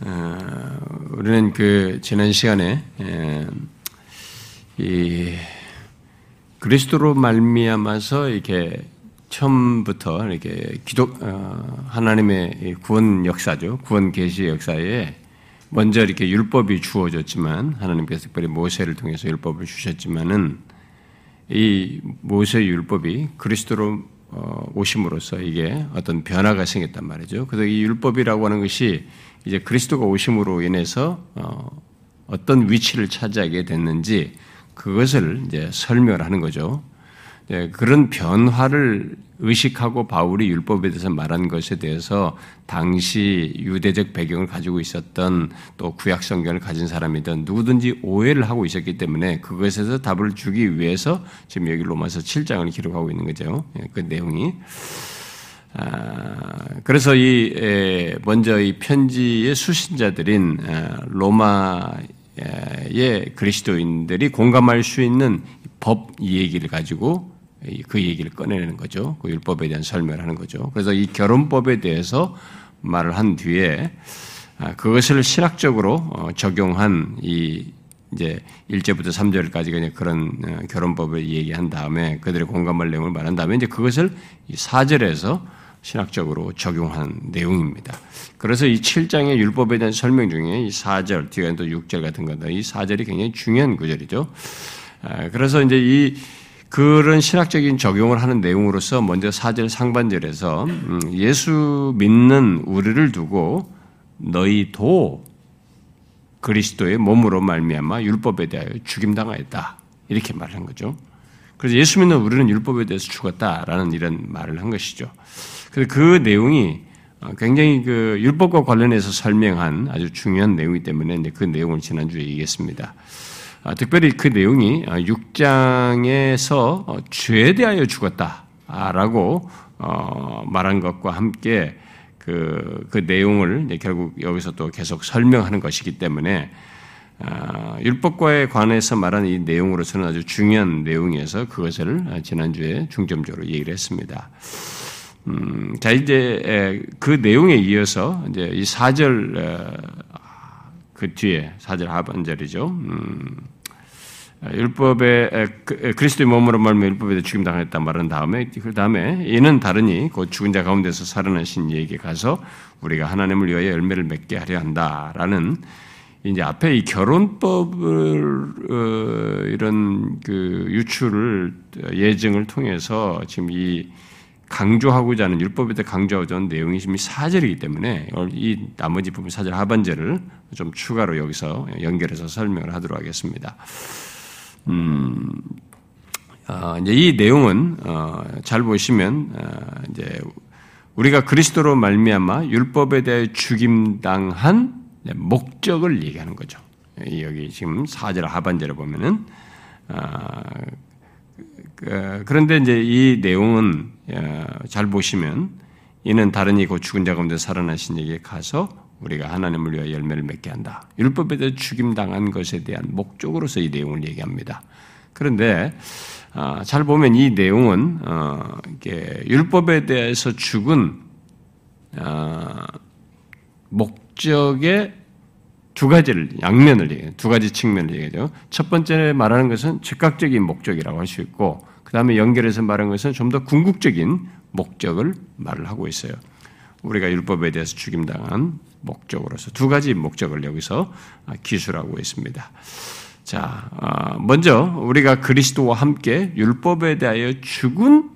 어, 우리는 그 지난 시간에 이 그리스도로 말미암아서 이렇게 처음부터 이렇게 기독 어, 하나님의 구원 역사죠 구원 계시 역사에 먼저 이렇게 율법이 주어졌지만 하나님께서 특별히 모세를 통해서 율법을 주셨지만은 이 모세 율법이 그리스도로 어, 오심으로써 이게 어떤 변화가 생겼단 말이죠. 그래서 이 율법이라고 하는 것이 이제 그리스도가 오심으로 인해서 어, 어떤 위치를 차지하게 됐는지 그것을 이제 설명을 하는 거죠. 네, 그런 변화를 의식하고 바울이 율법에 대해서 말한 것에 대해서 당시 유대적 배경을 가지고 있었던 또 구약 성경을 가진 사람이든 누구든지 오해를 하고 있었기 때문에 그것에서 답을 주기 위해서 지금 여기 로마서 7장을 기록하고 있는 거죠. 예, 그 내용이. 아, 그래서 이 먼저 이 편지의 수신자들인 로마의 그리스도인들이 공감할 수 있는 법 얘기를 가지고 그 얘기를 꺼내는 거죠. 그 율법에 대한 설명을 하는 거죠. 그래서 이 결혼법에 대해서 말을 한 뒤에 아, 그것을 신학적으로 어, 적용한 이 이제 1제부터 3절까지 그런 어, 결혼법을 얘기한 다음에 그들의 공감할 내용을 말한 다음에 이제 그것을 4절에서 신학적으로 적용한 내용입니다. 그래서 이 7장의 율법에 대한 설명 중에 이 4절, 뒤에 또 6절 같은 것들, 이 4절이 굉장히 중요한 구절이죠. 아, 그래서 이제 이 그런 신학적인 적용을 하는 내용으로서 먼저 4절 상반절에서 음, 예수 믿는 우리를 두고 너희도 그리스도의 몸으로 말미암아 율법에 대하여 죽임당하였다. 이렇게 말한 거죠. 그래서 예수 믿는 우리는 율법에 대해서 죽었다라는 이런 말을 한 것이죠. 그래서 그 내용이 굉장히 그 율법과 관련해서 설명한 아주 중요한 내용이기 때문에 그 내용을 지난주에 얘기했습니다. 아, 특별히 그 내용이 6장에서 어, 죄에 대하여 죽었다라고 어, 말한 것과 함께 그, 그 내용을 결국 여기서 또 계속 설명하는 것이기 때문에 아, 율법과에 관해서 말한 이 내용으로서는 아주 중요한 내용이어서 그것을 지난주에 중점적으로 얘기를 했습니다. 음, 자, 이제 그 내용에 이어서 이제 이 4절, 그 뒤에, 4절 하반절이죠. 음, 율법에 그, 그리스도의 몸으로 말미 율법에 죽임 당했다 말한 다음에 그 다음에 이는 다르니 곧 죽은 자 가운데서 살아나신 이에게 가서 우리가 하나님을 위하여 열매를 맺게 하려 한다라는 이제 앞에 이 결혼법을 어, 이런 그 유출을 예증을 통해서 지금 이 강조하고자 하는 율법에 대해 강조하고자 하는 내용이 지금 사절이기 때문에 이 나머지 부분 사절 하반절을 좀 추가로 여기서 연결해서 설명을 하도록 하겠습니다. 음, 어, 이제 이 내용은 어, 잘 보시면 어, 이제 우리가 그리스도로 말미암아 율법에 대해 죽임 당한 목적을 얘기하는 거죠. 여기 지금 4절 하반절에 보면은 어, 그, 그런데 이제 이 내용은 어, 잘 보시면 이는 다른 이곧 죽은 자 가운데 살아나신 에게 가서 우리가 하나님을 위하여 열매를 맺게 한다. 율법에 대해 죽임당한 것에 대한 목적으로서 이 내용을 얘기합니다. 그런데 아, 잘 보면 이 내용은 어, 율법에 대해서 죽은 아, 목적의 두 가지를 양면을 얘기해요. 두 가지 측면을 얘기해요. 첫 번째 말하는 것은 즉각적인 목적이라고 할 수 있고, 그 다음에 연결해서 말하는 것은 좀 더 궁극적인 목적을 말을 하고 있어요. 우리가 율법에 대해서 죽임당한 목적으로서 두 가지 목적을 여기서 기술하고 있습니다. 자, 어, 먼저 우리가 그리스도와 함께 율법에 대하여 죽은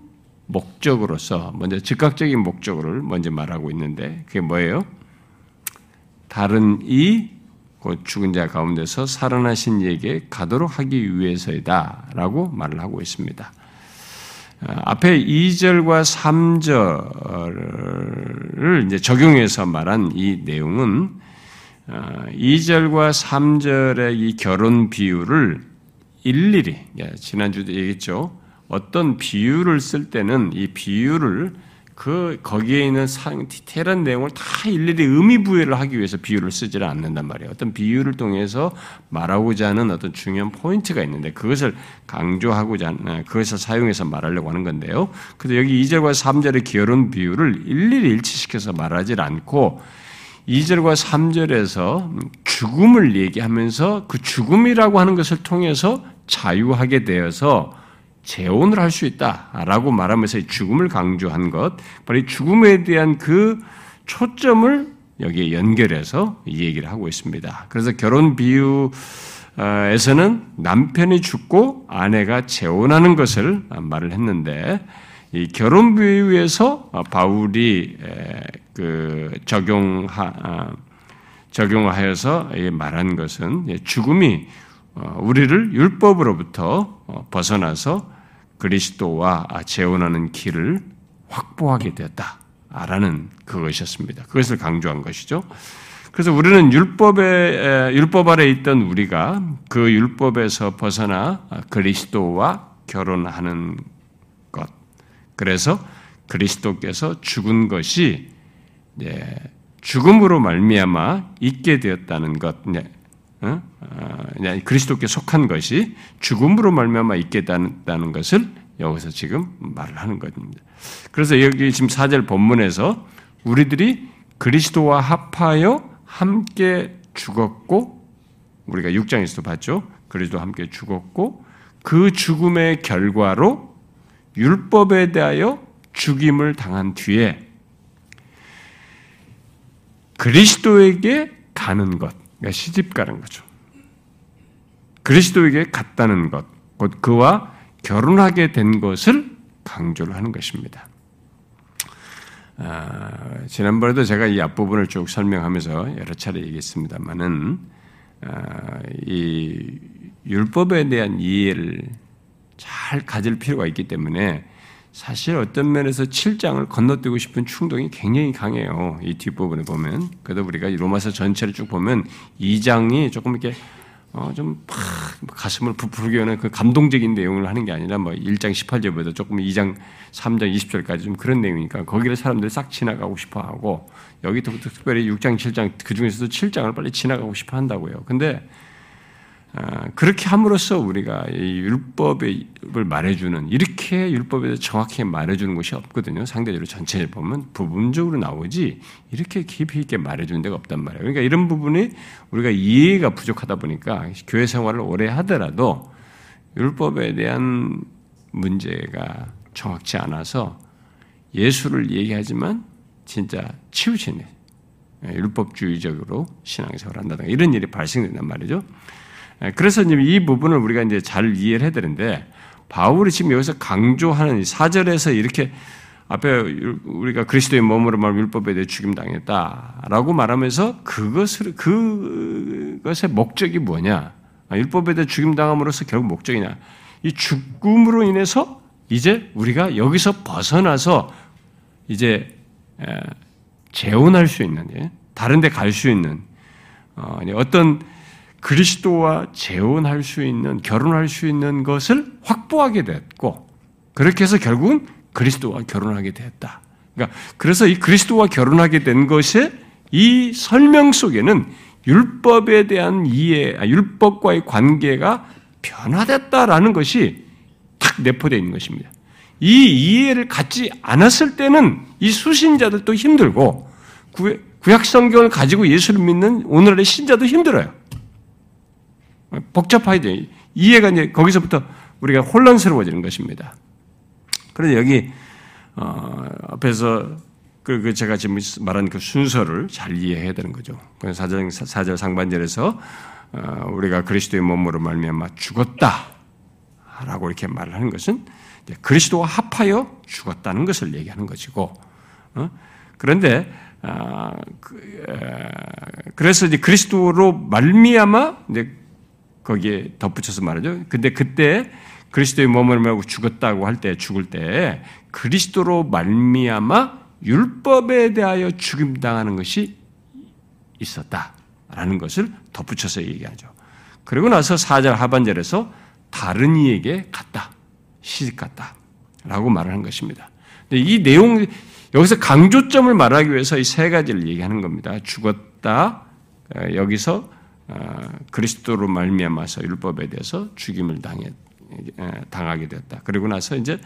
목적으로서 먼저 즉각적인 목적을 먼저 말하고 있는데 그게 뭐예요? 다른 이 죽은 자 가운데서 살아나신 이에게 가도록 하기 위해서이다라고 말을 하고 있습니다. 어, 앞에 2절과 3절을 이제 적용해서 말한 이 내용은 2절과 어, 3절의 이 결혼 비유를 일일이 예, 지난주도 얘기했죠. 어떤 비유를 쓸 때는 이 비유를 그 거기에 있는 상, 디테일한 내용을 다 일일이 의미 부여를 하기 위해서 비유를 쓰지를 않는단 말이에요. 어떤 비유를 통해서 말하고자 하는 어떤 중요한 포인트가 있는데 그것을 강조하고자 하는 그것을 사용해서 말하려고 하는 건데요. 그래서 여기 2절과 3절의 결혼 비유를 일일이 일치시켜서 말하지 않고 2절과 3절에서 죽음을 얘기하면서 그 죽음이라고 하는 것을 통해서 자유하게 되어서 재혼을 할 수 있다라고 말하면서 죽음을 강조한 것, 바로 이 죽음에 대한 그 초점을 여기에 연결해서 이 얘기를 하고 있습니다. 그래서 결혼 비유에서는 남편이 죽고 아내가 재혼하는 것을 말을 했는데 이 결혼 비유에서 바울이 그 적용하 아, 적용하여서 말한 것은 죽음이 어, 우리를 율법으로부터 어, 벗어나서 그리스도와 재혼하는 길을 확보하게 되었다라는 그것이었습니다. 그것을 강조한 것이죠. 그래서 우리는 율법에 율법 아래 있던 우리가 그 율법에서 벗어나 그리스도와 결혼하는 것. 그래서 그리스도께서 죽은 것이 죽음으로 말미암아 있게 되었다는 것. 어? 어, 그리스도께 속한 것이 죽음으로 말미암아 있게 된다는 것을 여기서 지금 말을 하는 겁니다. 그래서 여기 지금 4절 본문에서 우리들이 그리스도와 합하여 함께 죽었고 우리가 6장에서도 봤죠. 그리스도 함께 죽었고 그 죽음의 결과로 율법에 대하여 죽임을 당한 뒤에 그리스도에게 가는 것, 그러니까 시집 가는 거죠. 그리스도에게 갔다는 것, 곧 그와 결혼하게 된 것을 강조를 하는 것입니다. 아, 지난번에도 제가 이 앞부분을 쭉 설명하면서 여러 차례 얘기했습니다만은 아, 이 율법에 대한 이해를 잘 가질 필요가 있기 때문에 사실 어떤 면에서 7장을 건너뛰고 싶은 충동이 굉장히 강해요. 이 뒷부분에 보면. 그래도 우리가 로마서 전체를 쭉 보면 2장이 조금 이렇게 어, 좀, 팍, 가슴을 부풀게 하는 그 감동적인 내용을 하는 게 아니라 뭐 1장 18절보다 조금 2장, 3장 20절까지 좀 그런 내용이니까 거기를 사람들이 싹 지나가고 싶어 하고 여기 특별히 6장, 7장, 그 중에서도 7장을 빨리 지나가고 싶어 한다고요. 근데 아, 그렇게 함으로써 우리가 율법을 말해주는 이렇게 율법에 대해서 정확히 말해주는 것이 없거든요. 상대적으로 전체를 보면 부분적으로 나오지 이렇게 깊이 있게 말해주는 데가 없단 말이에요. 그러니까 이런 부분이 우리가 이해가 부족하다 보니까 교회 생활을 오래 하더라도 율법에 대한 문제가 정확치 않아서 예수를 얘기하지만 진짜 치우치네. 율법주의적으로 신앙생활을 한다든가 이런 일이 발생된단 말이죠. 예, 그래서 이 부분을 우리가 이제 잘 이해를 해야 되는데 바울이 지금 여기서 강조하는 사절에서 이렇게 앞에 우리가 그리스도의 몸으로 말 율법에 대해 죽임 당했다라고 말하면서 그것을 그것의 목적이 뭐냐? 아, 율법에 대해 죽임 당함으로써 결국 목적이냐? 이 죽음으로 인해서 이제 우리가 여기서 벗어나서 이제 재혼할 수 있는 예, 다른 데 갈 수 있는 어, 어떤 그리스도와 재혼할 수 있는, 결혼할 수 있는 것을 확보하게 됐고, 그렇게 해서 결국은 그리스도와 결혼하게 됐다. 그러니까 그래서 이 그리스도와 결혼하게 된 것의 이 설명 속에는 율법에 대한 이해, 아, 율법과의 관계가 변화됐다라는 것이 탁 내포되어 있는 것입니다. 이 이해를 갖지 않았을 때는 이 수신자들도 힘들고 구약 성경을 가지고 예수를 믿는 오늘의 신자도 힘들어요. 복잡하게 돼. 이해가 이제 거기서부터 우리가 혼란스러워지는 것입니다. 그래서 여기 어, 앞에서 그, 그 제가 지금 말한 그 순서를 잘 이해해야 되는 거죠. 사절, 사절 상반절에서 어, 우리가 그리스도의 몸으로 말미암아 죽었다라고 이렇게 말을 하는 것은 그리스도와 합하여 죽었다는 것을 얘기하는 것이고, 어? 그런데 아, 그, 래서 이제 그리스도로 말미암아 이제 거기에 덧붙여서 말하죠. 근데 그때 그리스도의 몸을 메고 죽었다고 할 때 죽을 때 그리스도로 말미암아 율법에 대하여 죽임 당하는 것이 있었다라는 것을 덧붙여서 얘기하죠. 그리고 나서 4절 하반절에서 다른 이에게 갔다. 시집 갔다 라고 말을 한 것입니다. 이 내용 여기서 강조점을 말하기 위해서 이 세 가지를 얘기하는 겁니다. 죽었다. 여기서 어, 그리스도로 말미암아서 율법에 대해서 죽임을 당해 당하게 되었다. 그리고 나서 이제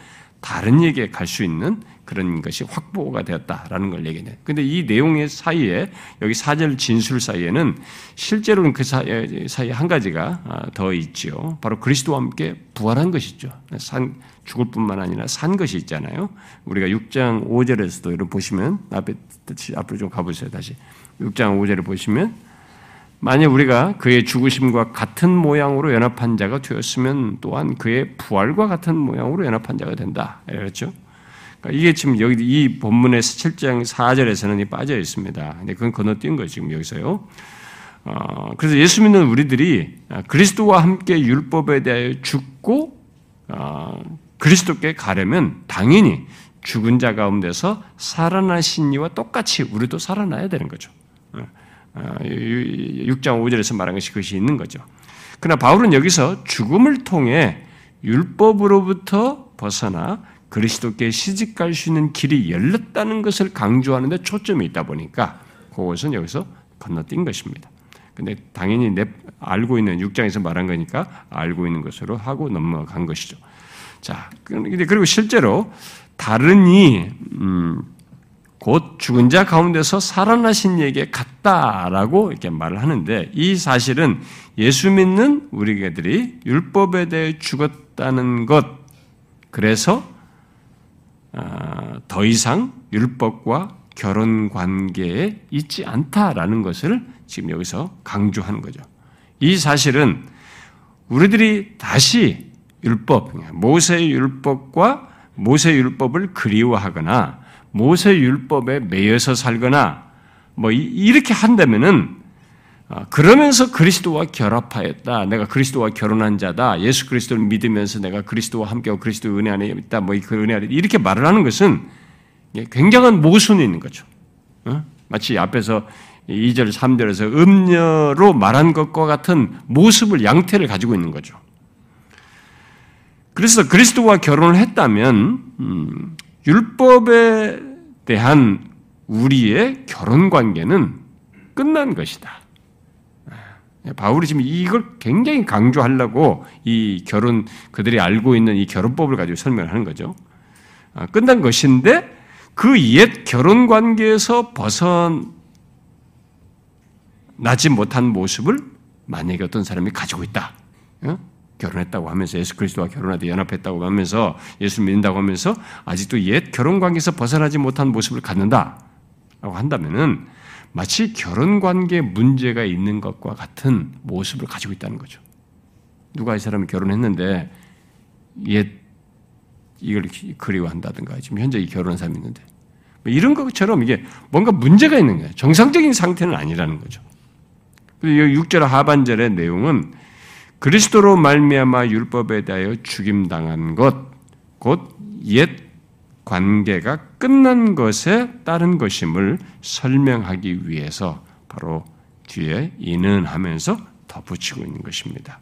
다른 얘기에 갈 수 있는 그런 것이 확보가 되었다라는 걸 얘기해요. 근데 이 내용의 사이에 여기 사절 진술 사이에는 실제로는 그 사이에, 사이에 한 가지가 아, 더 있죠. 바로 그리스도와 함께 부활한 것이죠. 산 죽을 뿐만 아니라 산 것이 있잖아요. 우리가 6장 5절에서도 이런 보시면 앞에 앞으로 좀 가보세요. 다시 6장 5절을 보시면 만약 우리가 그의 죽으심과 같은 모양으로 연합한 자가 되었으면 또한 그의 부활과 같은 모양으로 연합한 자가 된다. 그렇죠? 그러니까 이게 지금 여기 이 본문의 7장 4절에서는 빠져 있습니다. 근데 그건 건너뛴 거죠, 지금 여기서요. 어, 그래서 예수 믿는 우리들이 그리스도와 함께 율법에 대하여 죽고 어, 그리스도께 가려면 당연히 죽은 자 가운데서 살아나신 이와 똑같이 우리도 살아나야 되는 거죠. 6장 어, 5절에서 말한 것이 그것이 있는 거죠. 그러나 바울은 여기서 죽음을 통해 율법으로부터 벗어나 그리스도께 시집갈 수 있는 길이 열렸다는 것을 강조하는 데 초점이 있다 보니까 그것은 여기서 건너뛴 것입니다. 근데 당연히 내 알고 있는 6장에서 말한 거니까 알고 있는 것으로 하고 넘어간 것이죠. 자, 근데 그리고 실제로 다른 이, 음, 곧 죽은 자 가운데서 살아나신 얘기에 같다라고 이렇게 말을 하는데 이 사실은 예수 믿는 우리들이 율법에 대해 죽었다는 것, 그래서 아, 더 이상 율법과 결혼 관계에 있지 않다라는 것을 지금 여기서 강조하는 거죠. 이 사실은 우리들이 다시 율법, 모세 율법과 모세 율법을 그리워하거나 모세 율법에 매여서 살거나 뭐 이렇게 한다면은 아, 그러면서 그리스도와 결합하였다. 내가 그리스도와 결혼한 자다. 예수 그리스도를 믿으면서 내가 그리스도와 함께하고 그리스도 은혜 안에 있다. 뭐 그 은혜 안에 이렇게 말을 하는 것은 굉장한 모순이 있는 거죠. 어? 마치 앞에서 2절, 3절에서 음녀로 말한 것과 같은 모습을 양태를 가지고 있는 거죠. 그래서 그리스도와 결혼을 했다면 음, 율법에 대한 우리의 결혼 관계는 끝난 것이다. 예, 바울이 지금 이걸 굉장히 강조하려고 이 결혼 그들이 알고 있는 이 결혼법을 가지고 설명하는 거죠. 아, 끝난 것인데 그 옛 결혼 관계에서 벗어나지 못한 모습을 만약에 어떤 사람이 가지고 있다. 어? 결혼했다고 하면서 예수 그리스도와 결혼하되 연합했다고 하면서 예수 믿는다고 하면서 아직도 옛 결혼 관계에서 벗어나지 못한 모습을 갖는다라고 한다면은 마치 결혼 관계 문제가 있는 것과 같은 모습을 가지고 있다는 거죠. 누가 이 사람이 결혼했는데 옛 이걸 그리워한다든가 지금 현재 이 결혼한 사람이 있는데 뭐 이런 것처럼 이게 뭔가 문제가 있는 거예요. 정상적인 상태는 아니라는 거죠. 그리고 6절 하반절의 내용은 그리스도로 말미암아 율법에 대하여 죽임 당한 것, 곧 옛 관계가 끝난 것에 따른 것임을 설명하기 위해서 바로 뒤에 이는 하면서 덧붙이고 있는 것입니다.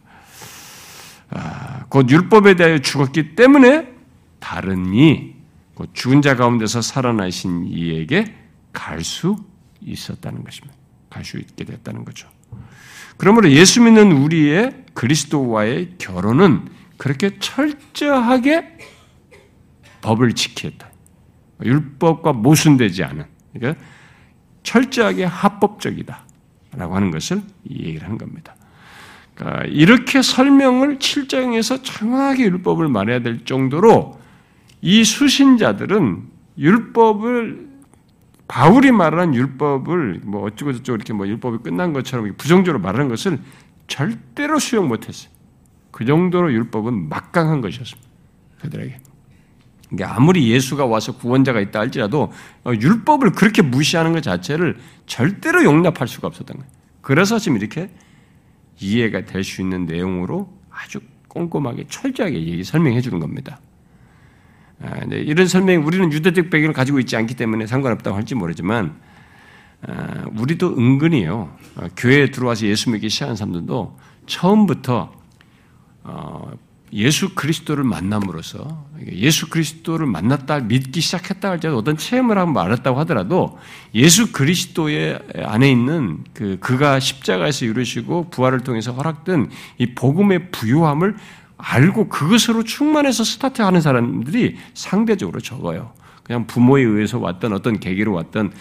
아, 곧 율법에 대하여 죽었기 때문에 다른 이, 곧 죽은 자 가운데서 살아나신 이에게 갈 수 있었다는 것입니다. 갈 수 있게 됐다는 거죠. 그러므로 예수 믿는 우리의 그리스도와의 결혼은 그렇게 철저하게 법을 지켰다. 율법과 모순되지 않은, 그러니까 철저하게 합법적이다. 라고 하는 것을 얘기를 한 겁니다. 그러니까 이렇게 설명을 7장에서 정확하게 율법을 말해야 될 정도로 이 수신자들은 율법을 바울이 말하는 율법을 뭐 어쩌고 저쩌고 이렇게 뭐 율법이 끝난 것처럼 부정적으로 말하는 것을 절대로 수용 못했어요. 그 정도로 율법은 막강한 것이었습니다. 그들에게. 그러니까 아무리 예수가 와서 구원자가 있다 할지라도 어, 율법을 그렇게 무시하는 것 자체를 절대로 용납할 수가 없었던 거예요. 그래서 지금 이렇게 이해가 될 수 있는 내용으로 아주 꼼꼼하게 철저하게 설명해 주는 겁니다. 아, 이런 설명 우리는 유대적 배경을 가지고 있지 않기 때문에 상관없다고 할지 모르지만 아, 우리도 은근히요 어, 교회에 들어와서 예수 믿기 시작한 사람들도 처음부터 어, 예수 그리스도를 만남으로써 예수 그리스도를 만났다 믿기 시작했다 할지라도 어떤 체험을 하면 알았다고 하더라도 예수 그리스도의 안에 있는 그 그가 십자가에서 이루시고 부활을 통해서 허락된 이 복음의 부유함을 알고 그것으로 충만해서 스타트하는 사람들이 상대적으로 적어요. 그냥 부모에 의해서 왔던 어떤 계기로 왔던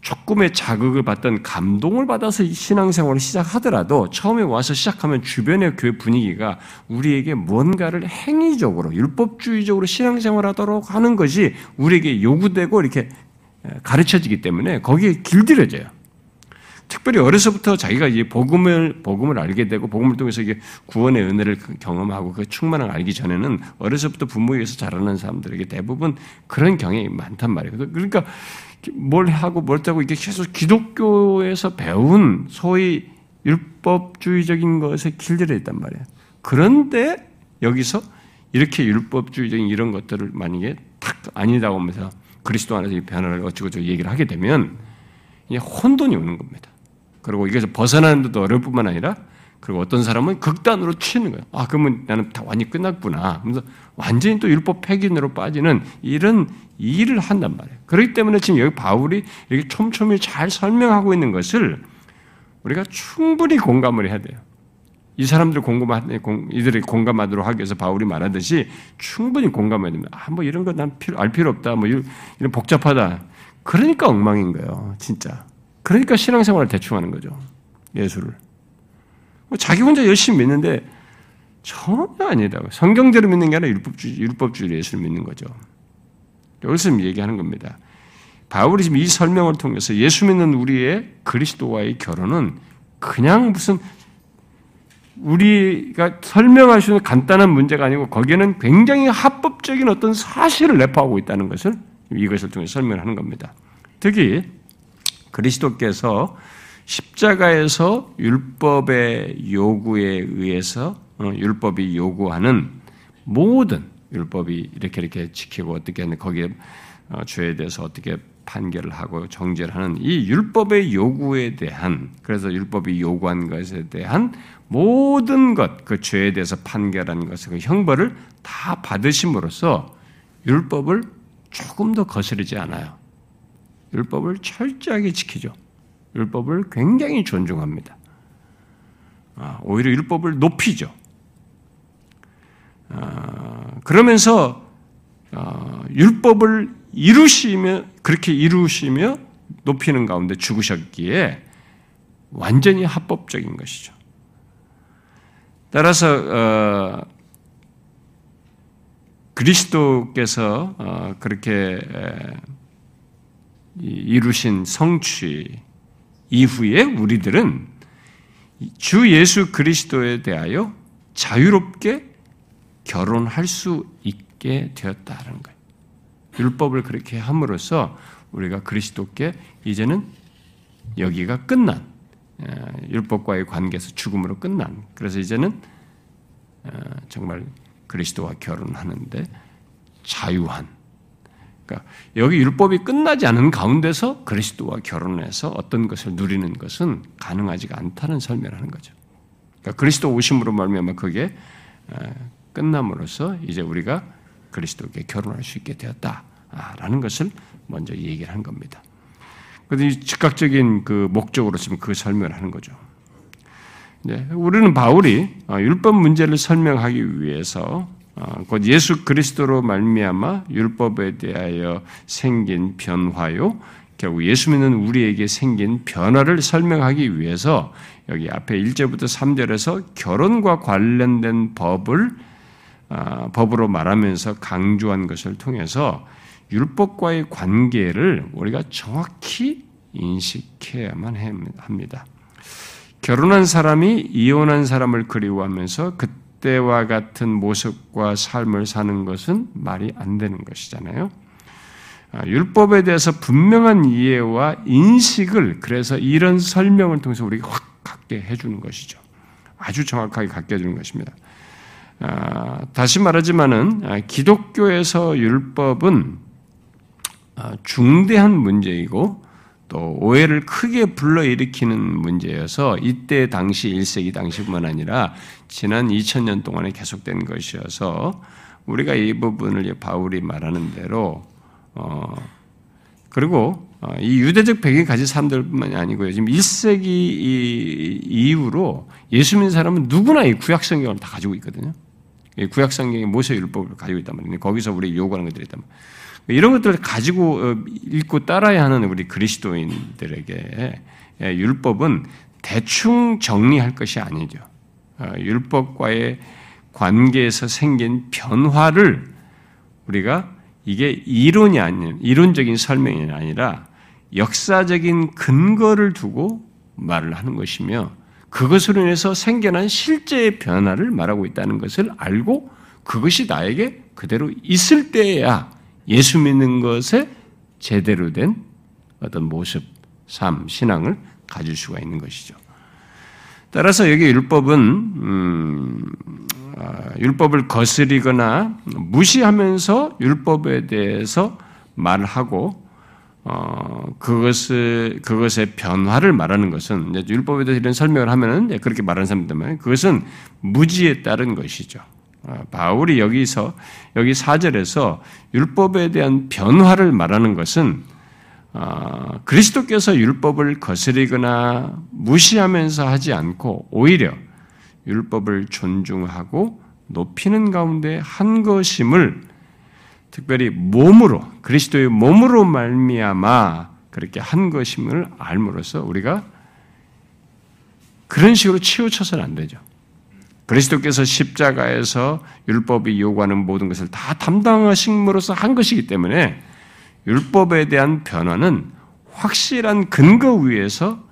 조금의 자극을 받던 감동을 받아서 신앙생활을 시작하더라도 처음에 와서 시작하면 주변의 교회 분위기가 우리에게 뭔가를 행위적으로 율법주의적으로 신앙생활하도록 하는 것이 우리에게 요구되고 이렇게 가르쳐지기 때문에 거기에 길들여져요. 특별히 어려서부터 자기가 이제 복음을 복음을 알게 되고 복음을 통해서 이게 구원의 은혜를 경험하고 그 충만을 알기 전에는 어려서부터 부모에서 자라는 사람들에게 대부분 그런 경향이 많단 말이에요. 그러니까 뭘 하고 뭘 하고 이게 계속 기독교에서 배운 소위 율법주의적인 것에 길들여 있단 말이에요. 그런데 여기서 이렇게 율법주의적인 이런 것들을 만약에 탁 아니다고 하면서 그리스도 안에서 이 변화를 어쩌고저쩌고 얘기를 하게 되면 이게 혼돈이 오는 겁니다. 그리고 이게서 벗어나는 데도 어려울 뿐만 아니라 그리고 어떤 사람은 극단으로 치는 거예요. 아, 그러면 나는 다 완전히 끝났구나. 그래서 완전히 또 율법 폐기으로 빠지는 이런 일을 한단 말이에요. 그렇기 때문에 지금 여기 바울이 이렇게 촘촘히 잘 설명하고 있는 것을 우리가 충분히 공감을 해야 돼요. 이 사람들 공감하, 이들이 공감하도록 하기 위해서 바울이 말하듯이 충분히 공감해야 됩니다. 아, 뭐 이런 거난 필요, 알 필요 없다. 뭐 이런, 이런 복잡하다. 그러니까 엉망인 거예요. 진짜. 그러니까 신앙생활을 대충 하는 거죠. 예수를. 뭐 자기 혼자 열심히 믿는데 전혀 아니다. 성경대로 믿는 게 아니라 율법주의, 율법주의 예수를 믿는 거죠. 여기서 얘기하는 겁니다. 바울이 지금 이 설명을 통해서 예수 믿는 우리의 그리스도와의 결혼은 그냥 무슨 우리가 설명할 수 있는 간단한 문제가 아니고 거기에는 굉장히 합법적인 어떤 사실을 내포하고 있다는 것을 이것을 통해 설명하는 겁니다. 특히 그리스도께서 십자가에서 율법의 요구에 의해서 어, 율법이 요구하는 모든 율법이 이렇게 이렇게 지키고 어떻게 하는 거기에 어, 죄에 대해서 어떻게 판결을 하고 정죄를 하는 이 율법의 요구에 대한 그래서 율법이 요구한 것에 대한 모든 것 그 죄에 대해서 판결한 것의 그 형벌을 다 받으심으로써 율법을 조금 더 거스르지 않아요. 율법을 철저하게 지키죠. 율법을 굉장히 존중합니다. 아, 오히려 율법을 높이죠. 아, 그러면서 아, 율법을 이루시며 그렇게 이루시며 높이는 가운데 죽으셨기에 완전히 합법적인 것이죠. 따라서 어, 그리스도께서 어, 그렇게 이루신 성취 이후에 우리들은 주 예수 그리스도에 대하여 자유롭게 결혼할 수 있게 되었다는 거예요. 율법을 그렇게 함으로써 우리가 그리스도께 이제는 여기가 끝난 율법과의 관계에서 죽음으로 끝난 그래서 이제는 정말 그리스도와 결혼하는데 자유한 그러니까 여기 율법이 끝나지 않은 가운데서 그리스도와 결혼해서 어떤 것을 누리는 것은 가능하지가 않다는 설명을 하는 거죠. 그러니까 그리스도 오심으로 말미암아 그게 끝남으로써 이제 우리가 그리스도께 결혼할 수 있게 되었다라는 것을 먼저 얘기를 한 겁니다. 그런데 즉각적인 그 목적으로 지금 그 설명을 하는 거죠. 네, 우리는 바울이 어, 율법 문제를 설명하기 위해서 어, 곧 예수 그리스도로 말미암아 율법에 대하여 생긴 변화요. 결국 예수 믿는 우리에게 생긴 변화를 설명하기 위해서 여기 앞에 1절부터 3절에서 결혼과 관련된 법을 어, 법으로 말하면서 강조한 것을 통해서 율법과의 관계를 우리가 정확히 인식해야만 합니다. 결혼한 사람이 이혼한 사람을 그리워하면서 그그 때와 같은 모습과 삶을 사는 것은 말이 안 되는 것이잖아요. 아, 율법에 대해서 분명한 이해와 인식을 그래서 이런 설명을 통해서 우리가 확 갖게 해주는 것이죠. 아주 정확하게 갖게 해주는 것입니다. 아, 다시 말하지만은 아, 기독교에서 율법은 중대한 문제이고 또 오해를 크게 불러일으키는 문제여서 이때 당시 1세기 당시뿐만 아니라 지난 2000년 동안에 계속된 것이어서 우리가 이 부분을 바울이 말하는 대로 어 그리고 어, 이 유대적 배경이 가진 사람들뿐만이 아니고요. 지금 1세기 이후로 예수 믿는 사람은 누구나 이 구약 성경을 다 가지고 있거든요. 구약 성경이 모세 율법을 가지고 있단 말이에요. 거기서 우리 요구하는 것들이 있단 말이에요. 이런 것들을 가지고 어, 읽고 따라야 하는 우리 그리스도인들에게 예, 율법은 대충 정리할 것이 아니죠. 어, 율법과의 관계에서 생긴 변화를 우리가 이게 이론이 아닌 이론적인 설명이 아니라 역사적인 근거를 두고 말을 하는 것이며 그것으로 인해서 생겨난 실제의 변화를 말하고 있다는 것을 알고 그것이 나에게 그대로 있을 때야 예수 믿는 것에 제대로 된 어떤 모습, 삶, 신앙을 가질 수가 있는 것이죠. 따라서 여기 율법은 음, 아, 율법을 거스리거나 무시하면서 율법에 대해서 말하고 어, 그것을 그것의 변화를 말하는 것은 율법에 대해서 이런 설명을 하면은 그렇게 말하는 사람들만 그것은 무지에 따른 것이죠. 어, 바울이 여기서 여기 4절에서 율법에 대한 변화를 말하는 것은 어, 그리스도께서 율법을 거스리거나 무시하면서 하지 않고 오히려 율법을 존중하고 높이는 가운데 한 것임을 특별히 몸으로 그리스도의 몸으로 말미암아 그렇게 한 것임을 알므로써 우리가 그런 식으로 치우쳐서는 안 되죠. 그리스도께서 십자가에서 율법이 요구하는 모든 것을 다 담당하심으로써 한 것이기 때문에 율법에 대한 변화는 확실한 근거 위에서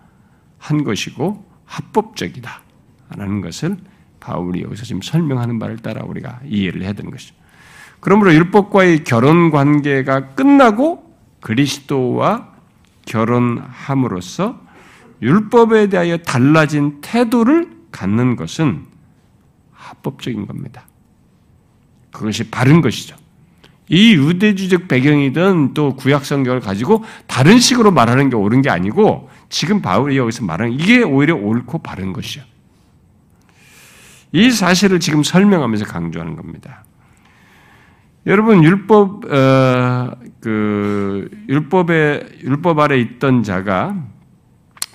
한 것이고 합법적이다. 라는 것을 바울이 여기서 지금 설명하는 바를 따라 우리가 이해를 해야 되는 것이죠. 그러므로 율법과의 결혼 관계가 끝나고 그리스도와 결혼함으로써 율법에 대하여 달라진 태도를 갖는 것은 합법적인 겁니다. 그것이 바른 것이죠. 이 유대주적 배경이든 또 구약 성경을 가지고 다른 식으로 말하는 게 옳은 게 아니고 지금 바울이 여기서 말하는 이게 오히려 옳고 바른 것이죠. 이 사실을 지금 설명하면서 강조하는 겁니다. 여러분 율법 어, 그 율법에 율법 아래 있던 자가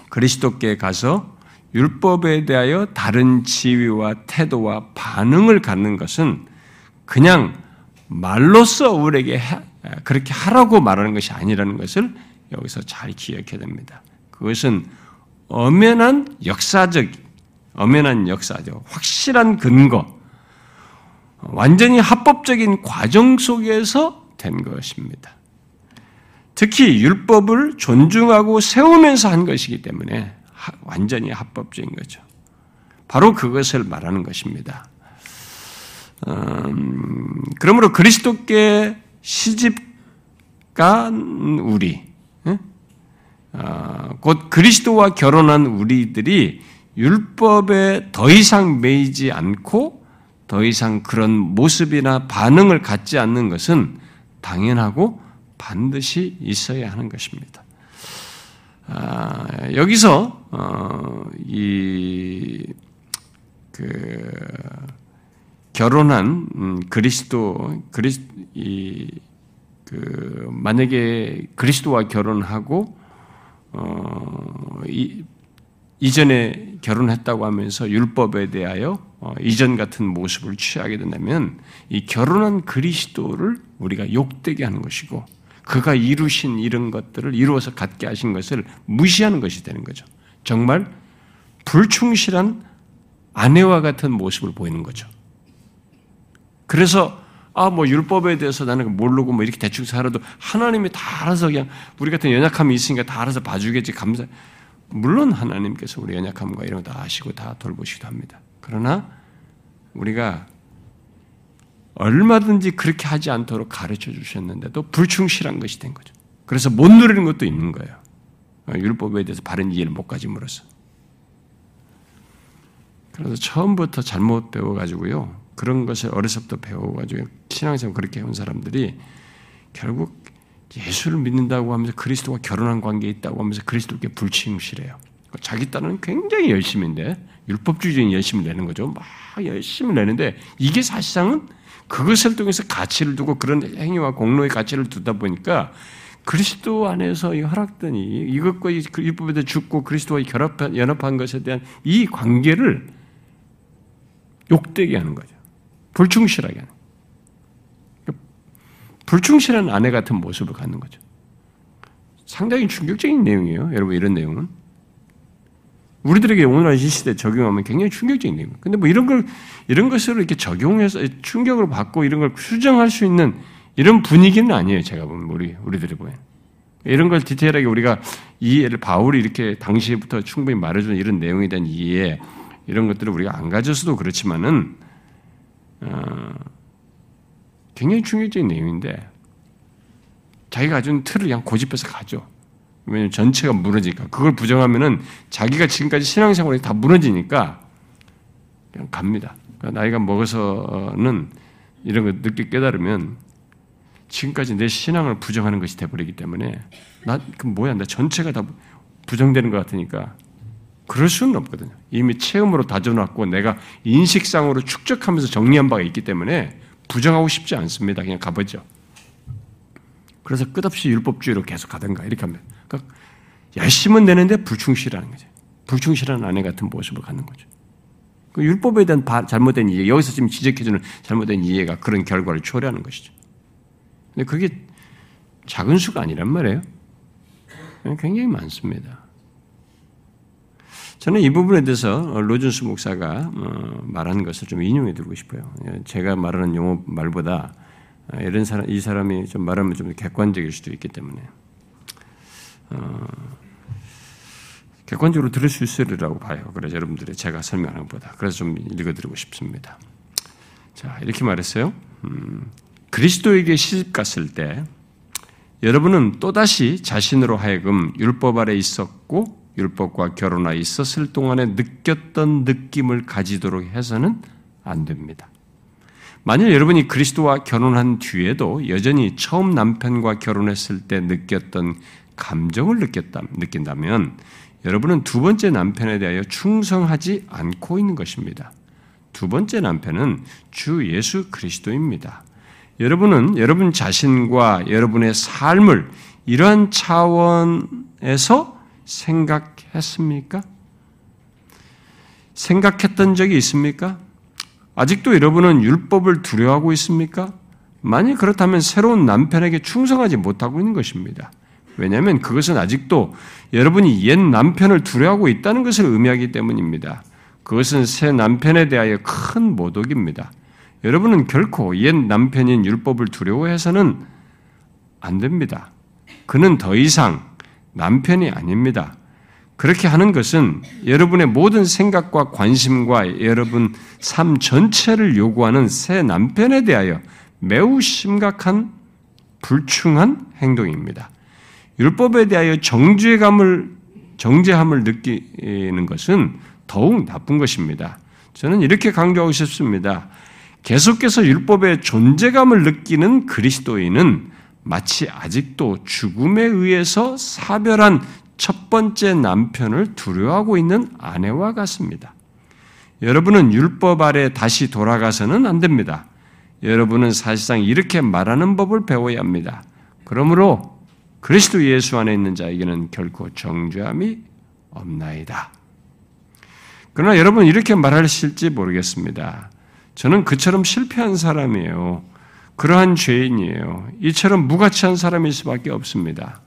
그리스도께 가서 율법에 대하여 다른 지위와 태도와 반응을 갖는 것은 그냥 말로써 우리에게 그렇게 하라고 말하는 것이 아니라는 것을 여기서 잘 기억해야 됩니다. 그것은 엄연한 역사적, 엄연한 역사죠. 확실한 근거, 완전히 합법적인 과정 속에서 된 것입니다. 특히 율법을 존중하고 세우면서 한 것이기 때문에 완전히 합법적인 거죠. 바로 그것을 말하는 것입니다. 음, 그러므로 그리스도께 시집간 우리, 어, 곧 그리스도와 결혼한 우리들이 율법에 더 이상 매이지 않고 더 이상 그런 모습이나 반응을 갖지 않는 것은 당연하고 반드시 있어야 하는 것입니다. 아, 여기서 어, 이 그 결혼한 음, 그리스도 그리스 이 그 만약에 그리스도와 결혼하고 어, 이, 이전에 결혼했다고 하면서 율법에 대하여 어, 이전 같은 모습을 취하게 된다면 이 결혼한 그리스도를 우리가 욕되게 하는 것이고 그가 이루신 이런 것들을 이루어서 갖게 하신 것을 무시하는 것이 되는 거죠. 정말 불충실한 아내와 같은 모습을 보이는 거죠. 그래서 아 뭐 율법에 대해서 나는 모르고 뭐 이렇게 대충 살아도 하나님이 다 알아서 그냥 우리 같은 연약함이 있으니까 다 알아서 봐주겠지 감사. 물론 하나님께서 우리 연약함과 이런 거 다 아시고 다 돌보시기도 합니다. 그러나 우리가 얼마든지 그렇게 하지 않도록 가르쳐 주셨는데도 불충실한 것이 된 거죠. 그래서 못 누리는 것도 있는 거예요. 어, 율법에 대해서 바른 이해를 못 가짐으로써. 그래서 처음부터 잘못 배워가지고요. 그런 것을 어려서부터 배워가지고 신앙생활 그렇게 해온 사람들이 결국 예수를 믿는다고 하면서 그리스도와 결혼한 관계에 있다고 하면서 그리스도께 불충실해요. 자기 딴은 굉장히 열심인데 율법주의적인 열심을 내는 거죠. 막 열심히 내는데 이게 사실상은 그것을 통해서 가치를 두고 그런 행위와 공로의 가치를 두다 보니까 그리스도 안에서 허락되니 이것과 그 율법에 대해 죽고 그리스도와 결합한, 연합한 것에 대한 이 관계를 욕되게 하는 거죠. 불충실하게 하는. 불충실한 아내 같은 모습을 갖는 거죠. 상당히 충격적인 내용이에요. 여러분 이런 내용은 우리들에게 오늘날 이 시대 적용하면 굉장히 충격적인 내용. 근데 뭐 이런 걸 이런 것을 이렇게 적용해서 충격을 받고 이런 걸 수정할 수 있는 이런 분위기는 아니에요. 제가 보면 우리 우리들이 보면 이런 걸 디테일하게 우리가 이해를 바울이 이렇게 당시부터 충분히 말해주는 이런 내용에 대한 이해 이런 것들을 우리가 안 가졌어도 그렇지만은 어, 굉장히 충격적인 내용인데 자기가 가진 틀을 그냥 고집해서 가죠. 왜냐면 전체가 무너지니까. 그걸 부정하면은 자기가 지금까지 신앙생활이 다 무너지니까 그냥 갑니다. 그러니까 나이가 먹어서는 이런 거 늦게 깨달으면 지금까지 내 신앙을 부정하는 것이 돼버리기 때문에 나, 그 뭐야, 나 전체가 다 부정되는 것 같으니까 그럴 수는 없거든요. 이미 체험으로 다져놨고 내가 인식상으로 축적하면서 정리한 바가 있기 때문에 부정하고 싶지 않습니다. 그냥 가보죠. 그래서 끝없이 율법주의로 계속 가든가 이렇게 합니 다. 그러니까 열심은 되는데 불충실하는 거죠. 불충실한 아내 같은 모습을 갖는 거죠. 그 율법에 대한 잘못된 이해, 여기서 지금 지적해주는 잘못된 이해가 그런 결과를 초래하는 것이죠. 근데 그게 작은 수가 아니란 말이에요. 굉장히 많습니다. 저는 이 부분에 대해서 로준스 목사가 어, 말하는 것을 좀 인용해 드리고 싶어요. 제가 말하는 용어 말보다 이런 사람, 이 사람이 좀 말하면 좀 객관적일 수도 있기 때문에 어, 객관적으로 들을 수 있으리라고 봐요. 그래서 여러분들이 제가 설명하는 것보다 그래서 좀 읽어드리고 싶습니다. 자 이렇게 말했어요. 음, 그리스도에게 시집 갔을 때 여러분은 또다시 자신으로 하여금 율법 아래 있었고 율법과 결혼하여 있었을 동안에 느꼈던 느낌을 가지도록 해서는 안 됩니다. 만일 여러분이 그리스도와 결혼한 뒤에도 여전히 처음 남편과 결혼했을 때 느꼈던 감정을 느꼈다, 느낀다면 여러분은 두 번째 남편에 대하여 충성하지 않고 있는 것입니다. 두 번째 남편은 주 예수 그리스도입니다. 여러분은 여러분 자신과 여러분의 삶을 이러한 차원에서 생각했습니까? 생각했던 적이 있습니까? 아직도 여러분은 율법을 두려워하고 있습니까? 만약 그렇다면 새로운 남편에게 충성하지 못하고 있는 것입니다. 왜냐하면 그것은 아직도 여러분이 옛 남편을 두려워하고 있다는 것을 의미하기 때문입니다. 그것은 새 남편에 대하여 큰 모독입니다. 여러분은 결코 옛 남편인 율법을 두려워해서는 안 됩니다. 그는 더 이상 남편이 아닙니다. 그렇게 하는 것은 여러분의 모든 생각과 관심과 여러분 삶 전체를 요구하는 새 남편에 대하여 매우 심각한 불충한 행동입니다. 율법에 대하여 정죄감을 정죄함을 느끼는 것은 더욱 나쁜 것입니다. 저는 이렇게 강조하고 싶습니다. 계속해서 율법의 존재감을 느끼는 그리스도인은 마치 아직도 죽음에 의해서 사별한 첫 번째 남편을 두려워하고 있는 아내와 같습니다. 여러분은 율법 아래 다시 돌아가서는 안 됩니다. 여러분은 사실상 이렇게 말하는 법을 배워야 합니다. 그러므로 그리스도 예수 안에 있는 자에게는 결코 정죄함이 없나이다. 그러나 여러분 이렇게 말하실지 모르겠습니다. 저는 그처럼 실패한 사람이에요. 그러한 죄인이에요. 이처럼 무가치한 사람일 수밖에 없습니다.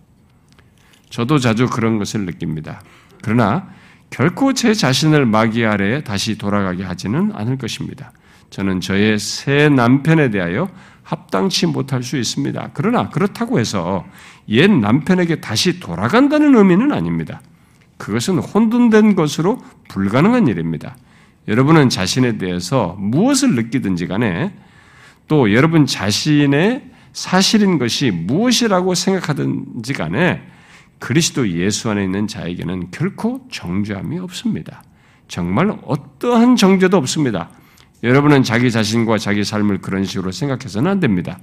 저도 자주 그런 것을 느낍니다. 그러나 결코 제 자신을 마귀 아래에 다시 돌아가게 하지는 않을 것입니다. 저는 저의 새 남편에 대하여 합당치 못할 수 있습니다. 그러나 그렇다고 해서 옛 남편에게 다시 돌아간다는 의미는 아닙니다. 그것은 혼돈된 것으로 불가능한 일입니다. 여러분은 자신에 대해서 무엇을 느끼든지 간에 또 여러분 자신의 사실인 것이 무엇이라고 생각하든지 간에 그리스도 예수 안에 있는 자에게는 결코 정죄함이 없습니다. 정말 어떠한 정죄도 없습니다. 여러분은 자기 자신과 자기 삶을 그런 식으로 생각해서는 안 됩니다.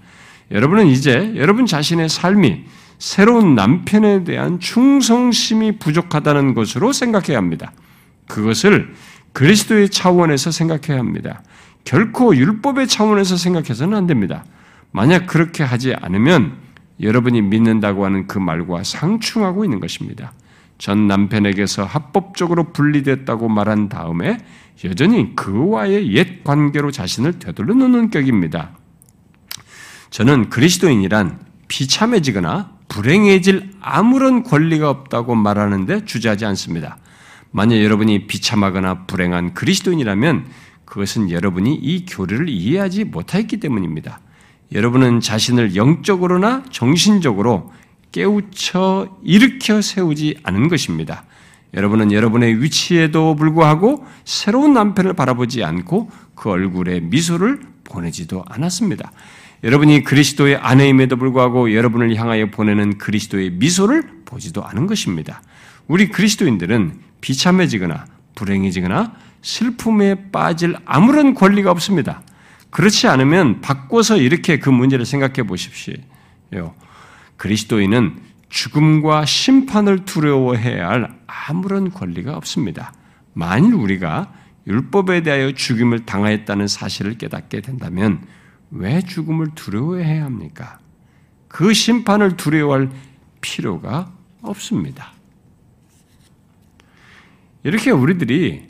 여러분은 이제 여러분 자신의 삶이 새로운 남편에 대한 충성심이 부족하다는 것으로 생각해야 합니다. 그것을 그리스도의 차원에서 생각해야 합니다. 결코 율법의 차원에서 생각해서는 안 됩니다. 만약 그렇게 하지 않으면 여러분이 믿는다고 하는 그 말과 상충하고 있는 것입니다. 전 남편에게서 합법적으로 분리됐다고 말한 다음에 여전히 그와의 옛 관계로 자신을 되돌려 놓는 격입니다. 저는 그리스도인이란 비참해지거나 불행해질 아무런 권리가 없다고 말하는데 주저하지 않습니다. 만약 여러분이 비참하거나 불행한 그리스도인이라면 그것은 여러분이 이 교리를 이해하지 못했기 때문입니다. 여러분은 자신을 영적으로나 정신적으로 깨우쳐 일으켜 세우지 않은 것입니다. 여러분은 여러분의 위치에도 불구하고 새로운 남편을 바라보지 않고 그 얼굴에 미소를 보내지도 않았습니다. 여러분이 그리스도의 아내임에도 불구하고 여러분을 향하여 보내는 그리스도의 미소를 보지도 않은 것입니다. 우리 그리스도인들은 비참해지거나 불행해지거나 슬픔에 빠질 아무런 권리가 없습니다. 그렇지 않으면 바꿔서 이렇게 그 문제를 생각해 보십시오. 그리스도인은 죽음과 심판을 두려워해야 할 아무런 권리가 없습니다. 만일 우리가 율법에 대하여 죽임을 당하였다는 사실을 깨닫게 된다면 왜 죽음을 두려워해야 합니까? 그 심판을 두려워할 필요가 없습니다. 이렇게 우리들이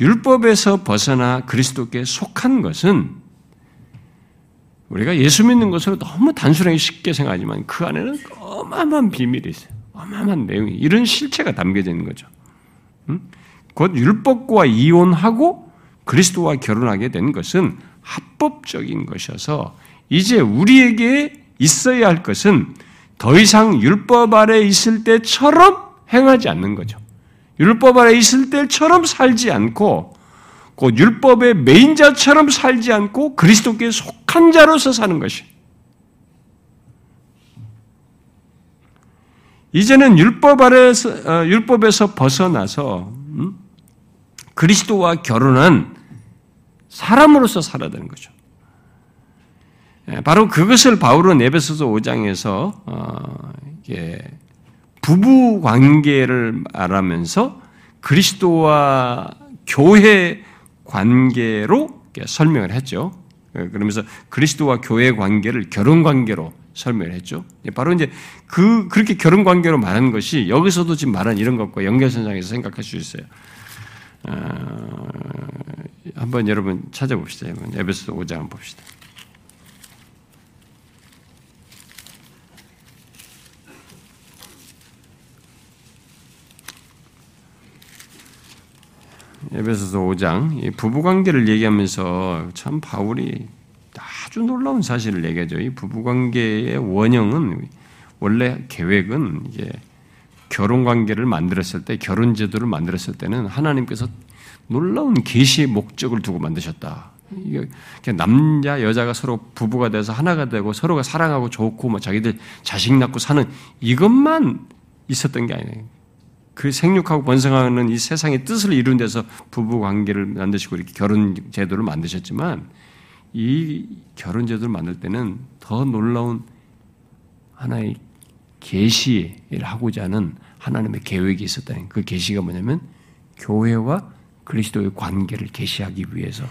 율법에서 벗어나 그리스도께 속한 것은 우리가 예수 믿는 것으로 너무 단순하게 쉽게 생각하지만 그 안에는 어마어마한 비밀이 있어요. 어마어마한 내용이 이런 실체가 담겨져 있는 거죠. 곧 율법과 이혼하고 그리스도와 결혼하게 된 것은 합법적인 것이어서 이제 우리에게 있어야 할 것은 더 이상 율법 아래 있을 때처럼 행하지 않는 거죠. 율법 아래 있을 때처럼 살지 않고 곧 율법의 메인자처럼 살지 않고 그리스도께 속한 자로서 사는 것이. 이제는 율법 아래서 어, 율법에서 벗어나서 음? 그리스도와 결혼한 사람으로서 살아야 되는 거죠. 예, 바로 그것을 바울은 에베소서 5장에서 어, 부부 관계를 말하면서 그리스도와 교회 관계로 설명을 했죠. 예, 그러면서 그리스도와 교회 관계를 결혼 관계로 설명을 했죠. 예, 바로 이제 그 그렇게 결혼 관계로 말하는 것이 여기서도 지금 말한 이런 것과 연결선상에서 생각할 수 있어요. 어, 한번 여러분 찾아봅시다. 에베소 5장 한번 봅시다. 에베소서 5장 부부 관계를 얘기하면서 참 바울이 아주 놀라운 사실을 얘기하죠. 이 부부 관계의 원형은 원래 계획은 이게 결혼 관계를 만들었을 때 결혼 제도를 만들었을 때는 하나님께서 놀라운 계시의 목적을 두고 만드셨다. 이게 남자 여자가 서로 부부가 돼서 하나가 되고 서로가 사랑하고 좋고 뭐 자기들 자식 낳고 사는 이것만 있었던 게 아니에요. 그 생육하고 번성하는 이 세상의 뜻을 이룬 데서 부부 관계를 만드시고 이렇게 결혼 제도를 만드셨지만 이 결혼 제도를 만들 때는 더 놀라운 하나의 계시를 하고자 하는 하나님의 계획이 있었다는 그 계시가 뭐냐면 교회와 그리스도의 관계를 계시하기 위해서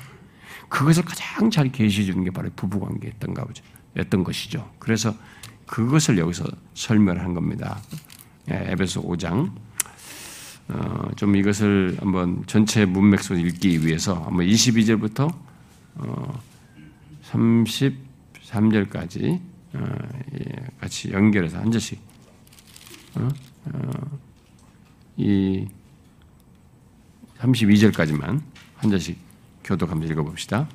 그것을 가장 잘 계시해 주는 게 바로 부부 관계였던가 보죠. 였던 것이죠. 그래서 그것을 여기서 설명한 겁니다. 예, 에베소 5장. 어, 좀 이것을 한번 전체 문맥 속 읽기 위해서 한번 22절부터 어, 33절까지 어, 예, 같이 연결해서 한 절씩 어? 어, 이 32절까지만 한 절씩 교독하면서 읽어봅시다.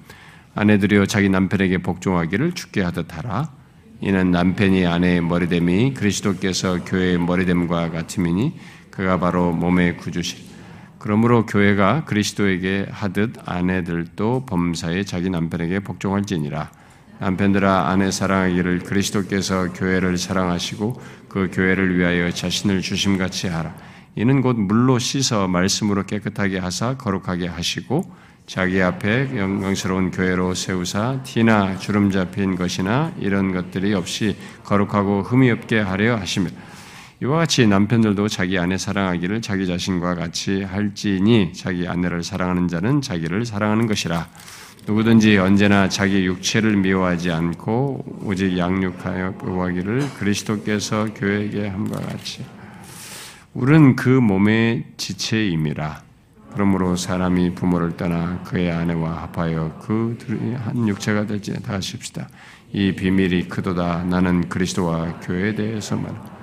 아내들이여 자기 남편에게 복종하기를 죽게 하듯 하라. 이는 남편이 아내의 머리됨이 그리스도께서 교회의 머리됨과 같음이니 그가 바로 몸의 구주시. 그러므로 교회가 그리스도에게 하듯 아내들도 범사에 자기 남편에게 복종할지니라. 남편들아 아내 사랑하기를 그리스도께서 교회를 사랑하시고 그 교회를 위하여 자신을 주심같이 하라. 이는 곧 물로 씻어 말씀으로 깨끗하게 하사 거룩하게 하시고 자기 앞에 영광스러운 교회로 세우사 티나 주름 잡힌 것이나 이런 것들이 없이 거룩하고 흠이 없게 하려 하시며 이와 같이 남편들도 자기 아내 사랑하기를 자기 자신과 같이 할지니 자기 아내를 사랑하는 자는 자기를 사랑하는 것이라 누구든지 언제나 자기 육체를 미워하지 않고 오직 양육하여 보호하기를 그리스도께서 교회에게 함과 같이 우리는 그 몸의 지체임이라. 그러므로 사람이 부모를 떠나 그의 아내와 합하여 그한 육체가 될지 다 하십시다. 이 비밀이 크도다. 나는 그리스도와 교회에 대해서 말.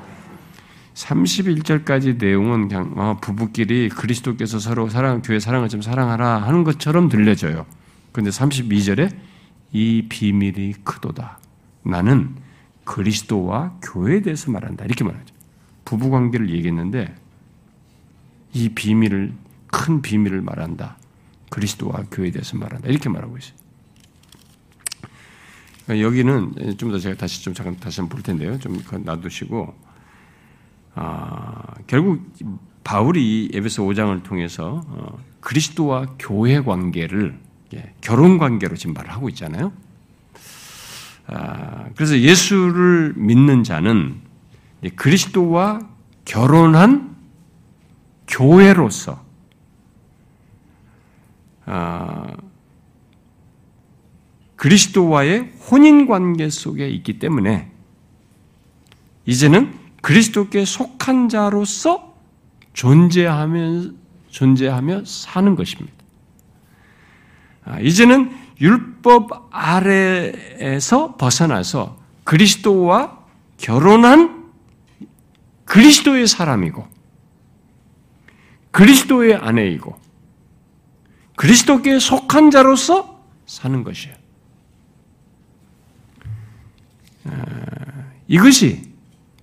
31절까지 내용은 그냥 어, 부부끼리 그리스도께서 서로 사랑 교회 사랑을 좀 사랑하라 하는 것처럼 들려져요. 근데 32절에 이 비밀이 크도다. 나는 그리스도와 교회에 대해서 말한다. 이렇게 말하죠. 부부 관계를 얘기했는데 이 비밀을 큰 비밀을 말한다. 그리스도와 교회에 대해서 말한다. 이렇게 말하고 있어요. 여기는 좀 더 제가 다시 좀 잠깐 다시 한번 볼 텐데요. 좀 놔두시고 아, 결국 바울이 에베소 5장을 통해서 어, 그리스도와 교회 관계를 예, 결혼 관계로 지금 말을 하고 있잖아요. 아, 그래서 예수를 믿는 자는 그리스도와 결혼한 교회로서 아, 그리스도와의 혼인 관계 속에 있기 때문에 이제는 그리스도께 속한 자로서 존재하며 존재하며 사는 것입니다. 아, 이제는 율법 아래에서 벗어나서 그리스도와 결혼한 그리스도의 사람이고 그리스도의 아내이고 그리스도께 속한 자로서 사는 것이에요. 아, 이것이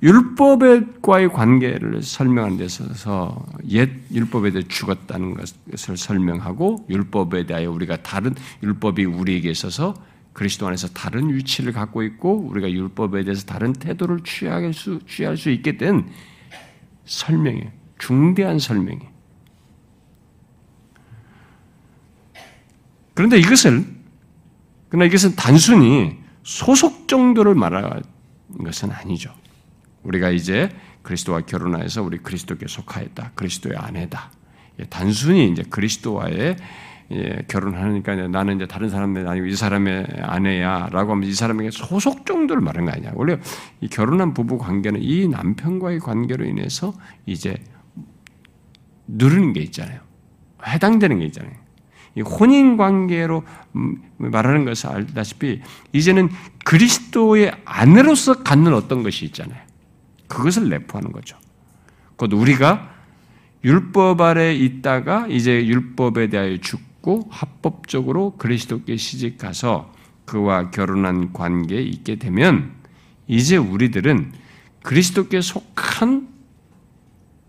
율법과의 관계를 설명하는 데 있어서 옛 율법에 대해 죽었다는 것을 설명하고 율법에 대하여 우리가 다른 율법이 우리에게 있어서 그리스도 안에서 다른 위치를 갖고 있고 우리가 율법에 대해서 다른 태도를 취할 수, 취할 수 있게 된 설명이에요. 중대한 설명이. 그런데 이것을 그러나 이것은 단순히 소속 정도를 말하는 것은 아니죠. 우리가 이제 그리스도와 결혼하여서 우리 그리스도께 속하였다. 그리스도의 아내다. 예, 단순히 이제 그리스도와의 예, 결혼하니까 나는 이제 다른 사람의 아니고 이 사람의 아내야라고 하면 이 사람에게 소속 정도를 말하는 거 아니야. 원래 이 결혼한 부부 관계는 이 남편과의 관계로 인해서 이제 누르는 게 있잖아요. 해당되는 게 있잖아요. 이 혼인 관계로 음, 말하는 것을 알다시피 이제는 그리스도의 아내로서 갖는 어떤 것이 있잖아요. 그것을 내포하는 거죠. 곧 우리가 율법 아래 있다가 이제 율법에 대하여 죽고 합법적으로 그리스도께 시집 가서 그와 결혼한 관계에 있게 되면 이제 우리들은 그리스도께 속한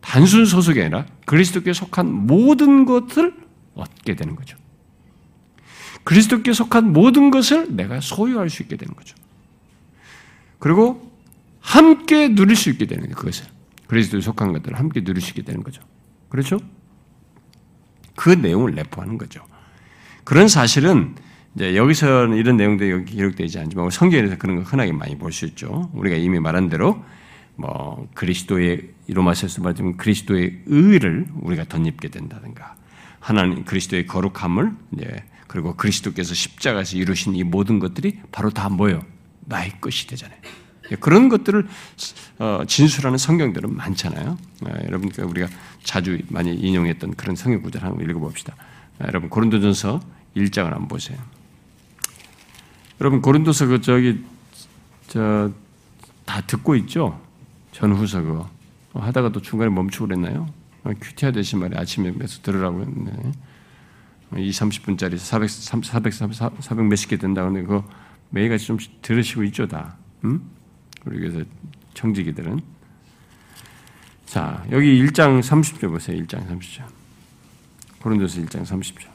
단순 소속이 아니라 그리스도께 속한 모든 것을 얻게 되는 거죠. 그리스도께 속한 모든 것을 내가 소유할 수 있게 되는 거죠. 그리고 함께 누릴 수 있게 되는 거예요. 그것을. 그리스도에 속한 것들을 함께 누릴 수 있게 되는 거죠. 그렇죠? 그 내용을 내포하는 거죠. 그런 사실은 이제 여기서는 이런 내용도 여기 기록되지 않지만 성경에서 그런 거 흔하게 많이 볼 수 있죠. 우리가 이미 말한 대로 뭐 그리스도의 로마서에서 말하자면 그리스도의 의를 우리가 덧입게 된다든가 하나님 그리스도의 거룩함을 이제 그리고 그리스도께서 십자가에서 이루신 이 모든 것들이 바로 다 뭐예요? 나의 것이 되잖아요. 예, 그런 것들을 어, 진술하는 성경들은 많잖아요. 예, 여러분 우리가 자주 많이 인용했던 그런 성경 구절 한번 읽어봅시다. 예, 여러분 고린도전서 1장을 한번 보세요. 여러분 고린도서 그 저기 저 다 듣고 있죠? 전후서 그거 어, 하다가 또 중간에 멈추고 그랬나요? 어, 큐티아 대신 말에 아침에 매서 들으라고 했는데 2, 30분짜리 400, 400, 400, 400 몇십 개 된다고 하는데 그거 매일같이 좀 들으시고 있죠 다. 응? 우리 교회 청지기들은. 자, 여기 1장 30절 보세요. 1장 30절. 고린도서 1장 30절.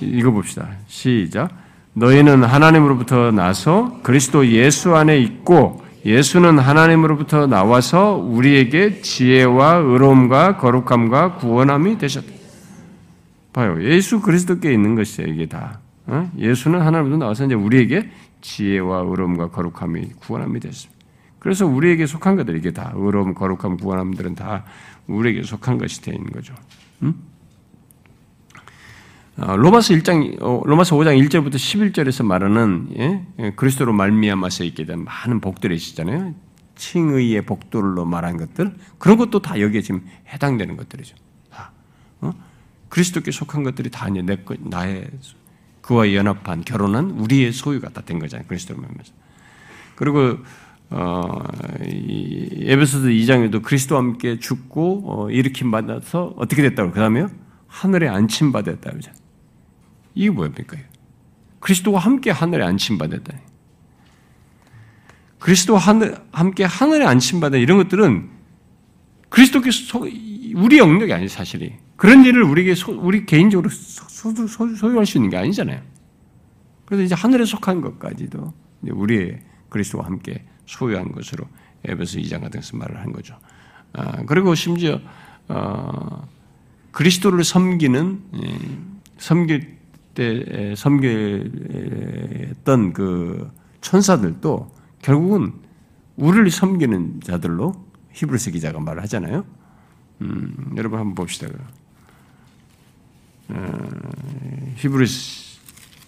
읽어 봅시다. 시작. 너희는 하나님으로부터 나서 그리스도 예수 안에 있고 예수는 하나님으로부터 나와서 우리에게 지혜와 의로움과 거룩함과 구원함이 되셨다. 봐요. 예수 그리스도께 있는 것이에요. 이게 다. 어? 예수는 하나님으로부터 나와서 이제 우리에게 지혜와 의로움과 거룩함이 구원함이 됐습니다. 그래서 우리에게 속한 것들 이게 다 의로움, 거룩함, 구원함들은 다 우리에게 속한 것이 되어 있는 거죠. 음? 로마서 1장 어, 로마서 5장 1절부터 11절에서 말하는 예? 예 그리스도로 말미암아서 있게 된 많은 복들이 있잖아요. 칭의의 복도로 말한 것들 그런 것도 다 여기에 지금 해당되는 것들이죠. 다 어? 그리스도께 속한 것들이 다 이제 내 것, 나의 그와 연합한 결혼한 우리의 소유가 다 된 거잖아요. 그리스도를 말면서 그리고 어, 에베소서 2장에도 그리스도와 함께 죽고 어, 일으킴 받아서 어떻게 됐다고 그 다음에요 하늘에 안침 받았다 그죠? 이게 뭐입니까? 그리스도와 함께 하늘에 안침 받았다. 그리스도와 하늘, 함께 하늘에 안침 받은 이런 것들은 그리스도께 소, 우리 영역이 아니에요, 사실이. 그런 일을 우리에게 소, 우리 개인적으로 소, 소유할 수 있는 게 아니잖아요. 그래서 이제 하늘에 속한 것까지도 우리의 그리스도와 함께 소유한 것으로 에베소 2장 같은 것을 말을 한 거죠. 아, 그리고 심지어 어, 그리스도를 섬기는 예, 섬길 때 섬겼던 그 천사들도 결국은 우리를 섬기는 자들로 히브리서 기자가 말을 하잖아요. 음, 여러분 한번 봅시다. 어, 히브리서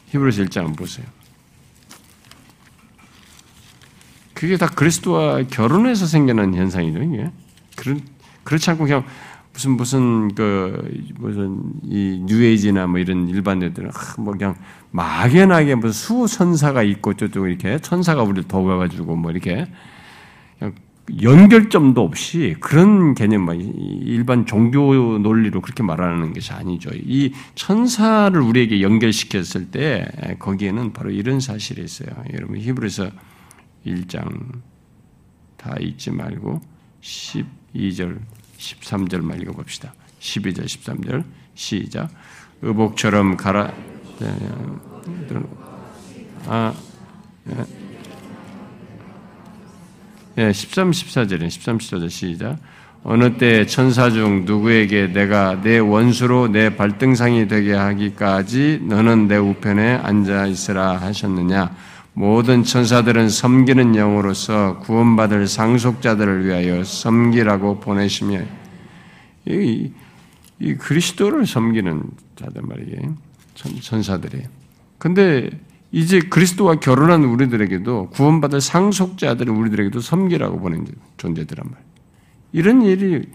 히브리서 1장 한번 보세요. 그게 다 그리스도와 결혼해서 생겨난 현상이죠, 이게. 그런, 그렇지 않고 그냥 무슨 무슨 그 무슨 이 뉴에이지나 뭐 이런 일반들은 뭐 그냥 막연하게 무슨 수 천사가 있고 저쪽 이렇게 천사가 우리를 도와가지고 뭐 이렇게 연결점도 없이 그런 개념, 뭐 일반 종교 논리로 그렇게 말하는 것이 아니죠. 이 천사를 우리에게 연결시켰을 때 거기에는 바로 이런 사실이 있어요. 여러분 히브리서 1장 다 읽지 말고 12절 13절만 읽어 봅시다. 12절, 13절 시작. 의복처럼 가라. 네, 아, 예. 예, 13, 14절에 13, 14절 시작. 어느 때 천사 중 누구에게 내가 내 원수로 내 발등상이 되게 하기까지 너는 내 우편에 앉아 있으라 하셨느냐? 모든 천사들은 섬기는 영으로서 구원받을 상속자들을 위하여 섬기라고 보내시며 이, 이 그리스도를 섬기는 자들 말이에요. 천사들이. 근데 이제 그리스도와 결혼한 우리들에게도 구원받을 상속자들은 우리들에게도 섬기라고 보낸 존재들란 말. 이런 일이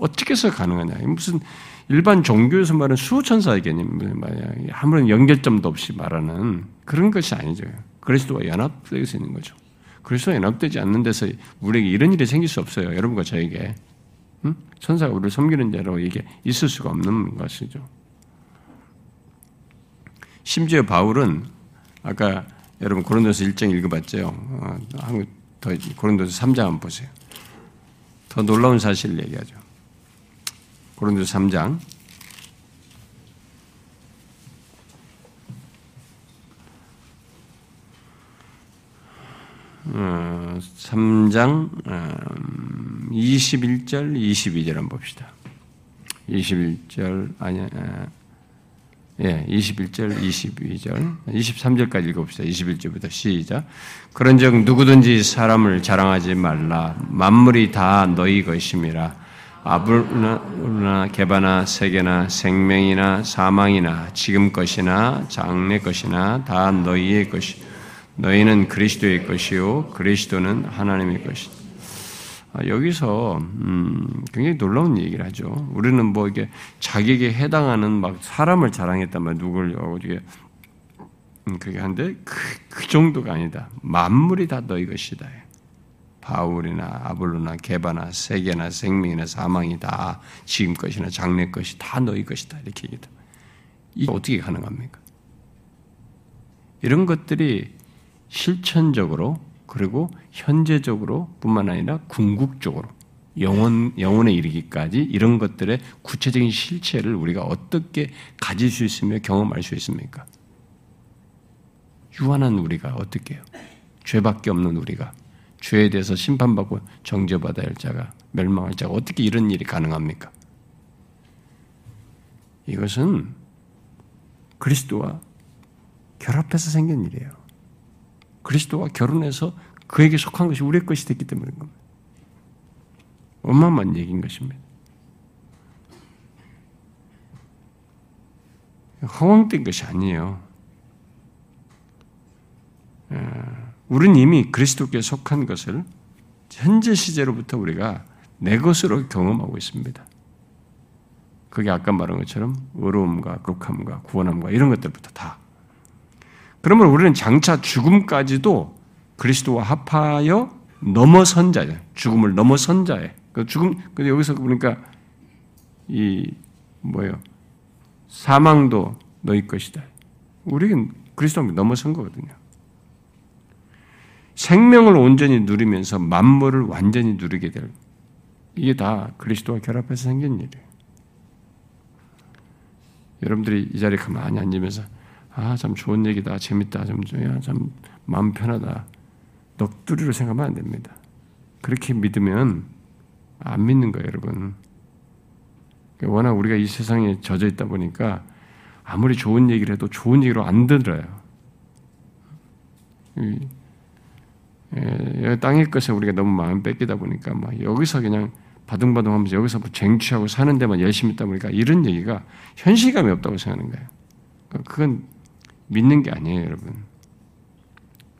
어떻게 해서 가능하냐? 무슨 일반 종교에서 말하는 수천사의 개념, 아무런 연결점도 없이 말하는 그런 것이 아니죠. 그리스도와 수 있는 거죠. 그리스도와 연합되지 않는 데서 우리에게 이런 일이 생길 수 없어요. 여러분과 저에게. 응? 천사가 우리를 섬기는 자로 이게 있을 수가 없는 것이죠. 심지어 바울은 아까 여러분 고린도서 1장 읽어봤죠. 어, 더 고린도서 3장 한번 보세요. 더 놀라운 사실을 얘기하죠. 고린도서 3장 3장 21절, 22절 한번 봅시다. 21절, 아니, 예, 21절, 22절, 23절까지 읽어봅시다. 21절부터 시작. 그런즉 누구든지 사람을 자랑하지 말라. 만물이 다 너희 것임이라. 아브나, 개바나, 세계나, 생명이나, 사망이나, 지금 것이나, 장래 것이나, 다 너희의 것이 너희는 그리스도의 것이요 그리스도는 하나님의 것이다. 아, 여기서 음, 굉장히 놀라운 얘기를 하죠. 우리는 뭐 이게 자기에게 해당하는 막 사람을 자랑했다면 누굴 어떻게 음, 그게 한데 그, 그 정도가 아니다. 만물이 다 너희 것이다. 바울이나 아볼로나 게바나 세계나 생명이나 사망이 다 지금 것이나 장래 것이 다 너희 것이다 이렇게 얘기다. 이게 어떻게 가능합니까? 이런 것들이 실천적으로 그리고 현재적으로 뿐만 아니라 궁극적으로 영원, 영혼에 이르기까지 이런 것들의 구체적인 실체를 우리가 어떻게 가질 수 있으며 경험할 수 있습니까? 유한한 우리가 어떻게 해요? 죄밖에 없는 우리가 죄에 대해서 심판받고 정죄받아야 할 자가 멸망할 자가 어떻게 이런 일이 가능합니까? 이것은 그리스도와 결합해서 생긴 일이에요. 그리스도와 결혼해서 그에게 속한 것이 우리의 것이 됐기 때문인 겁니다. 어마어마한 얘기인 것입니다. 허황된 것이 아니에요. 예, 우리는 이미 그리스도께 속한 것을 현재 시제로부터 우리가 내 것으로 경험하고 있습니다. 그게 아까 말한 것처럼 의로움과 거룩함과 구원함과 이런 것들부터 다. 그러면 우리는 장차 죽음까지도 그리스도와 합하여 넘어선 자예 죽음을 넘어선 자예 그 죽음, 근데 여기서 보니까 이 뭐예요? 사망도 너희 것이다. 우리는 그리스도를 넘어선 거거든요. 생명을 온전히 누리면서 만물을 완전히 누리게 될 이게 다 그리스도와 결합해서 생긴 일이에요. 여러분들이 이 자리에 가만히 앉으면서 아 참 좋은 얘기다 재밌다 좀, 참 마음 편하다 넋두리로 생각하면 안 됩니다. 그렇게 믿으면 안 믿는 거예요 여러분. 워낙 우리가 이 세상에 젖어 있다 보니까 아무리 좋은 얘기를 해도 좋은 얘기로 안 들어요. 예, 땅의 것에 우리가 너무 마음 뺏기다 보니까 막 여기서 그냥 바둥바둥 하면서 여기서 뭐 쟁취하고 사는 데만 열심히 있다 보니까 이런 얘기가 현실감이 없다고 생각하는 거예요. 그건 믿는 게 아니에요, 여러분.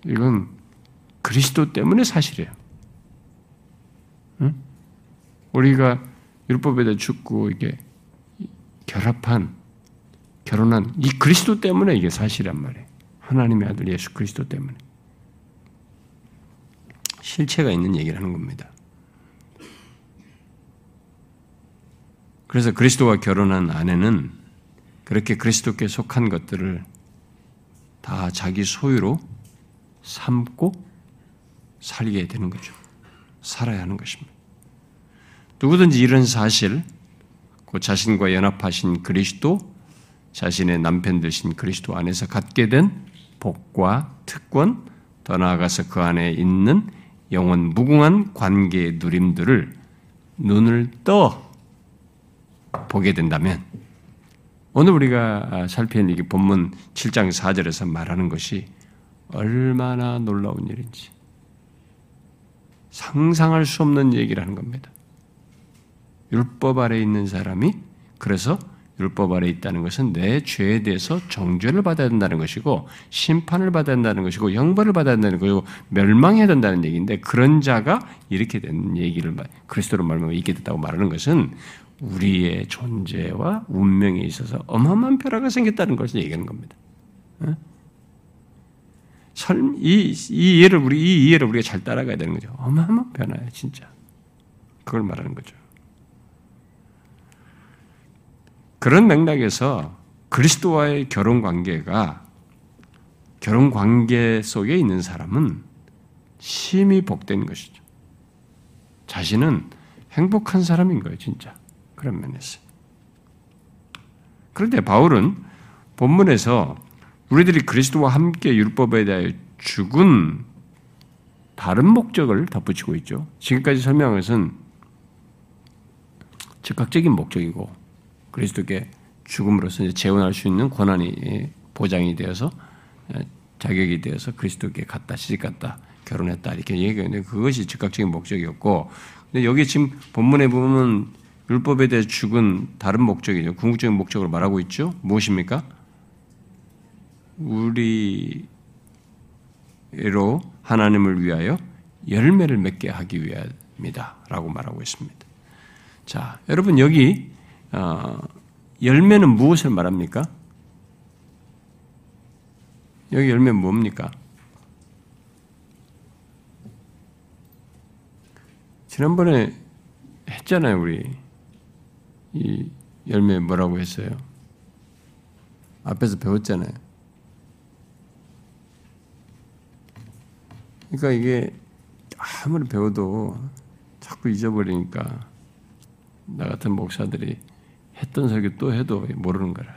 이건 그리스도 때문에 사실이에요. 응? 우리가 율법에 대해 죽고 이게 결합한 결혼한 이 그리스도 때문에 이게 사실이란 말이에요. 하나님의 아들 예수 그리스도 때문에 실체가 있는 얘기를 하는 겁니다. 그래서 그리스도와 결혼한 아내는 그렇게 그리스도께 속한 것들을 다 자기 소유로 삼고 살게 되는 거죠. 살아야 하는 것입니다. 누구든지 이런 사실, 그 자신과 연합하신 그리스도, 자신의 남편 되신 그리스도 안에서 갖게 된 복과 특권, 더 나아가서 그 안에 있는 영원 무궁한 관계의 누림들을 눈을 떠 보게 된다면 오늘 우리가 살피는 이 본문 7장 4절에서 말하는 것이 얼마나 놀라운 일인지 상상할 수 없는 얘기를 하는 겁니다. 율법 아래 있는 사람이 그래서 율법 아래 있다는 것은 내 죄에 대해서 정죄를 받아야 된다는 것이고 심판을 받아야 된다는 것이고 형벌을 받아야 된다는 것이고 멸망해야 된다는 얘기인데 그런 자가 이렇게 된 얘기를 그리스도로 말하면 있게 됐다고 말하는 것은 우리의 존재와 운명에 있어서 어마어마한 변화가 생겼다는 것을 얘기하는 겁니다. 이, 이 이해를 우리 이 이해를 우리가 잘 따라가야 되는 거죠. 어마어마한 변화예요, 진짜. 그걸 말하는 거죠. 그런 맥락에서 그리스도와의 결혼 관계가 결혼 관계 속에 있는 사람은 심히 복된 것이죠. 자신은 행복한 사람인 거예요, 진짜. 그런 면에서. 그런데 바울은 본문에서 우리들이 그리스도와 함께 율법에 대하여 죽은 다른 목적을 덧붙이고 있죠. 지금까지 설명한 것은 즉각적인 목적이고 그리스도께 죽음으로써 재혼할 수 있는 권한이 보장이 되어서 자격이 되어서 그리스도께 갔다 시집 갔다 결혼했다 이렇게 얘기하는데 그것이 즉각적인 목적이었고 근데 여기 지금 본문에 보면 율법에 대해 죽은 다른 목적이죠. 궁극적인 목적으로 말하고 있죠. 무엇입니까? 우리로 하나님을 위하여 열매를 맺게 하기 위함이다. 라고 말하고 있습니다. 자, 여러분, 여기, 어, 열매는 무엇을 말합니까? 여기 열매는 뭡니까? 지난번에 했잖아요, 우리. 이 열매 뭐라고 했어요? 앞에서 배웠잖아요. 그러니까 이게 아무리 배워도 자꾸 잊어버리니까 나 같은 목사들이 했던 설교 또 해도 모르는 거라.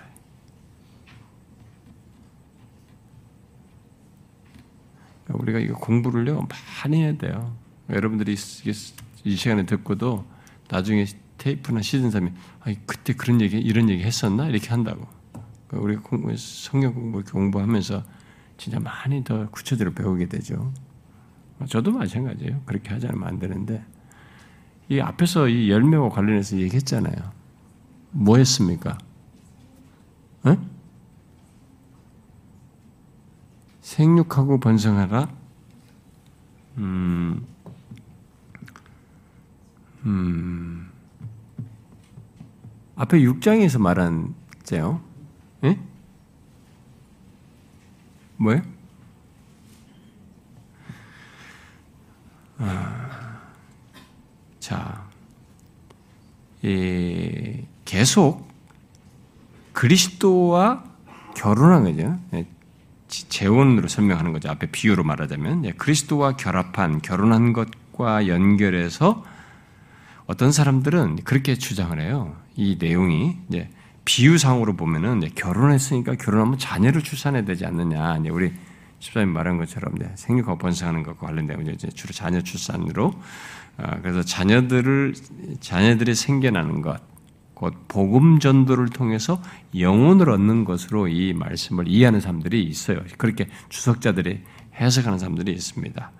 그러니까 우리가 이거 공부를요 많이 해야 돼요. 여러분들이 이 시간에 듣고도 나중에 테이프나 사람이 아니, 그때 그런 얘기 이런 얘기 했었나 이렇게 한다고. 그러니까 우리 성경 공부 공부하면서 진짜 많이 더 구체적으로 배우게 되죠. 저도 마찬가지예요. 그렇게 하지 않으면 안 되는데 이 앞에서 이 열매와 관련해서 얘기했잖아요. 뭐 했습니까? 어? 생육하고 번성하라. 음, 음, 앞에 6장에서 말한 제요. 예? 뭐예요? 아, 자, 이, 계속 그리스도와 결혼한 거죠. 예, 재혼으로 설명하는 거죠. 앞에 비유로 말하자면 예, 그리스도와 결합한 결혼한 것과 연결해서 어떤 사람들은 그렇게 주장을 해요. 이 내용이 비유상으로 보면은 결혼했으니까 결혼하면 자녀를 출산해야 되지 않느냐. 우리 집사님 말한 것처럼 생육하고 번성하는 것과 관련되고 이제 주로 자녀 출산으로 아, 그래서 자녀들을 자녀들이 생겨나는 것, 곧 복음 전도를 통해서 영혼을 얻는 것으로 이 말씀을 이해하는 사람들이 있어요. 그렇게 주석자들이 해석하는 사람들이 있습니다.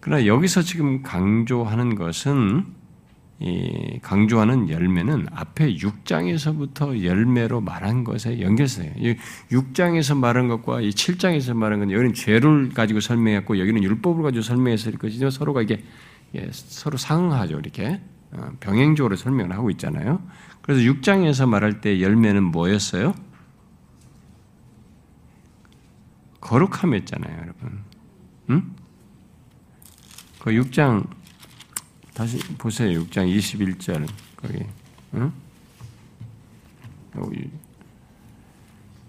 그러나 여기서 지금 강조하는 것은 이 강조하는 열매는 앞에 6장에서부터 열매로 말한 것에 연결돼요. 6장에서 말한 것과 이 7장에서 말한 건 여기는 죄를 가지고 설명했고 여기는 율법을 가지고 설명했을 것이지만 서로가 이게 서로 상응하죠. 이렇게 어, 병행적으로 설명을 하고 있잖아요. 그래서 6장에서 말할 때 열매는 뭐였어요? 거룩함이었잖아요, 여러분. 응? 그 6장 다시 보세요. 6장 21절 거기. 응?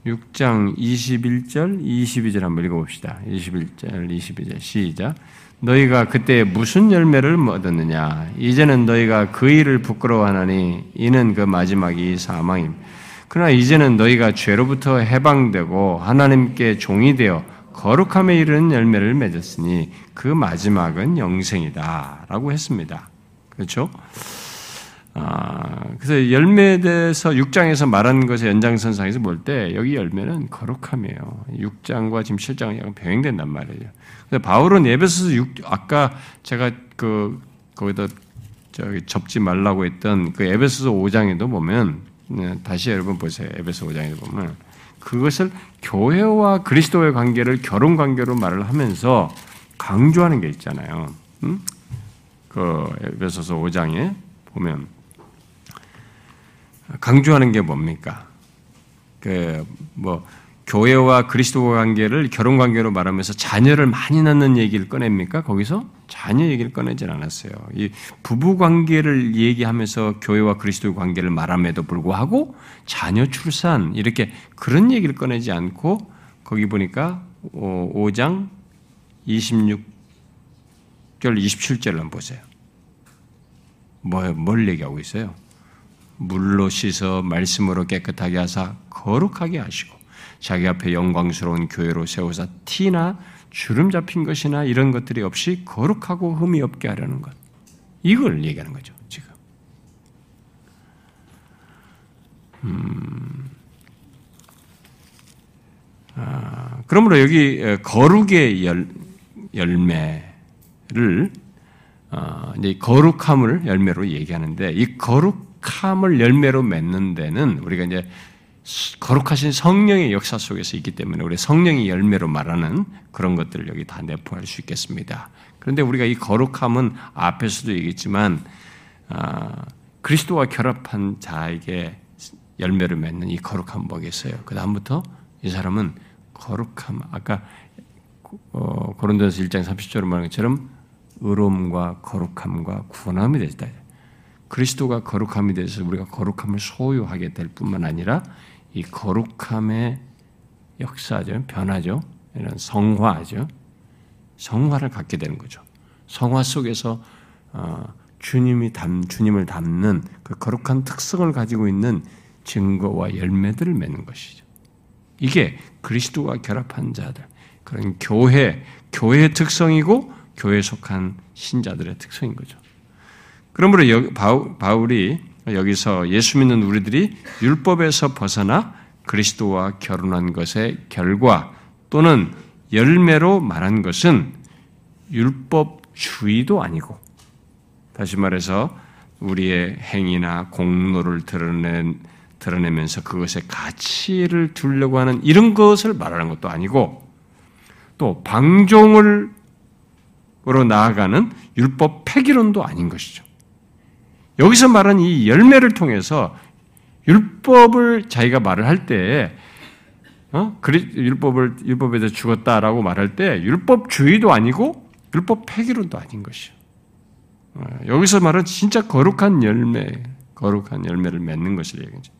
6장 21절, 22절 한번 읽어봅시다. 21절, 22절 시작. 너희가 그때 무슨 열매를 얻었느냐? 이제는 너희가 그 일을 부끄러워하나니 이는 그 마지막이 사망임. 그러나 이제는 너희가 죄로부터 해방되고 하나님께 종이 되어 거룩함에 이르는 열매를 맺었으니 그 마지막은 영생이다라고 했습니다. 그렇죠? 아, 그래서 열매에 대해서 6장에서 말한 것의 연장선상에서 볼 때 여기 열매는 거룩함이에요. 6장과 지금 7장은 약간 병행된단 말이에요. 그래서 바울은 에베소서 6 아까 제가 그 거기다 저기 접지 말라고 했던 그 에베소서 5장에도 보면 네, 다시 여러분 보세요. 에베소 5장에도 보면 그것을 교회와 그리스도의 관계를 결혼 관계로 말을 하면서 강조하는 게 있잖아요. 음? 그 에베소서 5장에 보면 강조하는 게 뭡니까? 그뭐 교회와 그리스도와 관계를 결혼 관계로 말하면서 자녀를 많이 낳는 얘기를 꺼냅니까? 거기서 자녀 얘기를 꺼내질 않았어요. 이 부부 관계를 얘기하면서 교회와 그리스도의 관계를 말함에도 불구하고 자녀 출산 이렇게 그런 얘기를 꺼내지 않고 거기 보니까 5장 26절 27절을 한번 보세요. 뭐, 뭘 얘기하고 있어요? 물로 씻어 말씀으로 깨끗하게 하사 거룩하게 하시고 자기 앞에 영광스러운 교회로 세우사 티나 주름 잡힌 것이나 이런 것들이 없이 거룩하고 흠이 없게 하려는 것. 이걸 얘기하는 거죠, 지금. 음, 아, 그러므로 여기 거룩의 열, 열매를 어, 이제 거룩함을 열매로 얘기하는데 이 거룩함을 열매로 맺는 데는 우리가 이제 거룩하신 성령의 역사 속에서 있기 때문에 우리 성령이 열매로 말하는 그런 것들을 여기 다 내포할 수 있겠습니다. 그런데 우리가 이 거룩함은 앞에서도 얘기했지만 아, 그리스도와 결합한 자에게 열매를 맺는 이 거룩함 뭐겠어요? 그 다음부터 이 사람은 거룩함 아까 어, 고린도서 1장 30절을 말한 것처럼 의로움과 거룩함과 구원함이 되다. 그리스도가 거룩함이 돼서 우리가 거룩함을 소유하게 될 뿐만 아니라 이 거룩함의 역사죠, 변화죠, 이런 성화죠, 성화를 갖게 되는 거죠. 성화 속에서 어, 주님이 담, 주님을 담는 그 거룩한 특성을 가지고 있는 증거와 열매들을 맺는 것이죠. 이게 그리스도와 결합한 자들, 그런 교회, 교회의 특성이고 교회에 속한 신자들의 특성인 거죠. 그러므로 바울이 여기서 예수 믿는 우리들이 율법에서 벗어나 그리스도와 결혼한 것의 결과 또는 열매로 말한 것은 율법주의도 아니고 다시 말해서 우리의 행위나 공로를 드러낸, 드러내면서 그것의 가치를 두려고 하는 이런 것을 말하는 것도 아니고 또 방종을 으로 나아가는 율법 폐기론도 아닌 것이죠. 여기서 말한 이 열매를 통해서 율법을 자기가 말을 할 때, 어? 율법을, 율법에 대해서 죽었다라고 말할 때, 율법주의도 아니고, 율법 폐기론도 아닌 것이요. 어, 여기서 말은 진짜 거룩한 열매, 거룩한 열매를 맺는 것을 얘기하죠.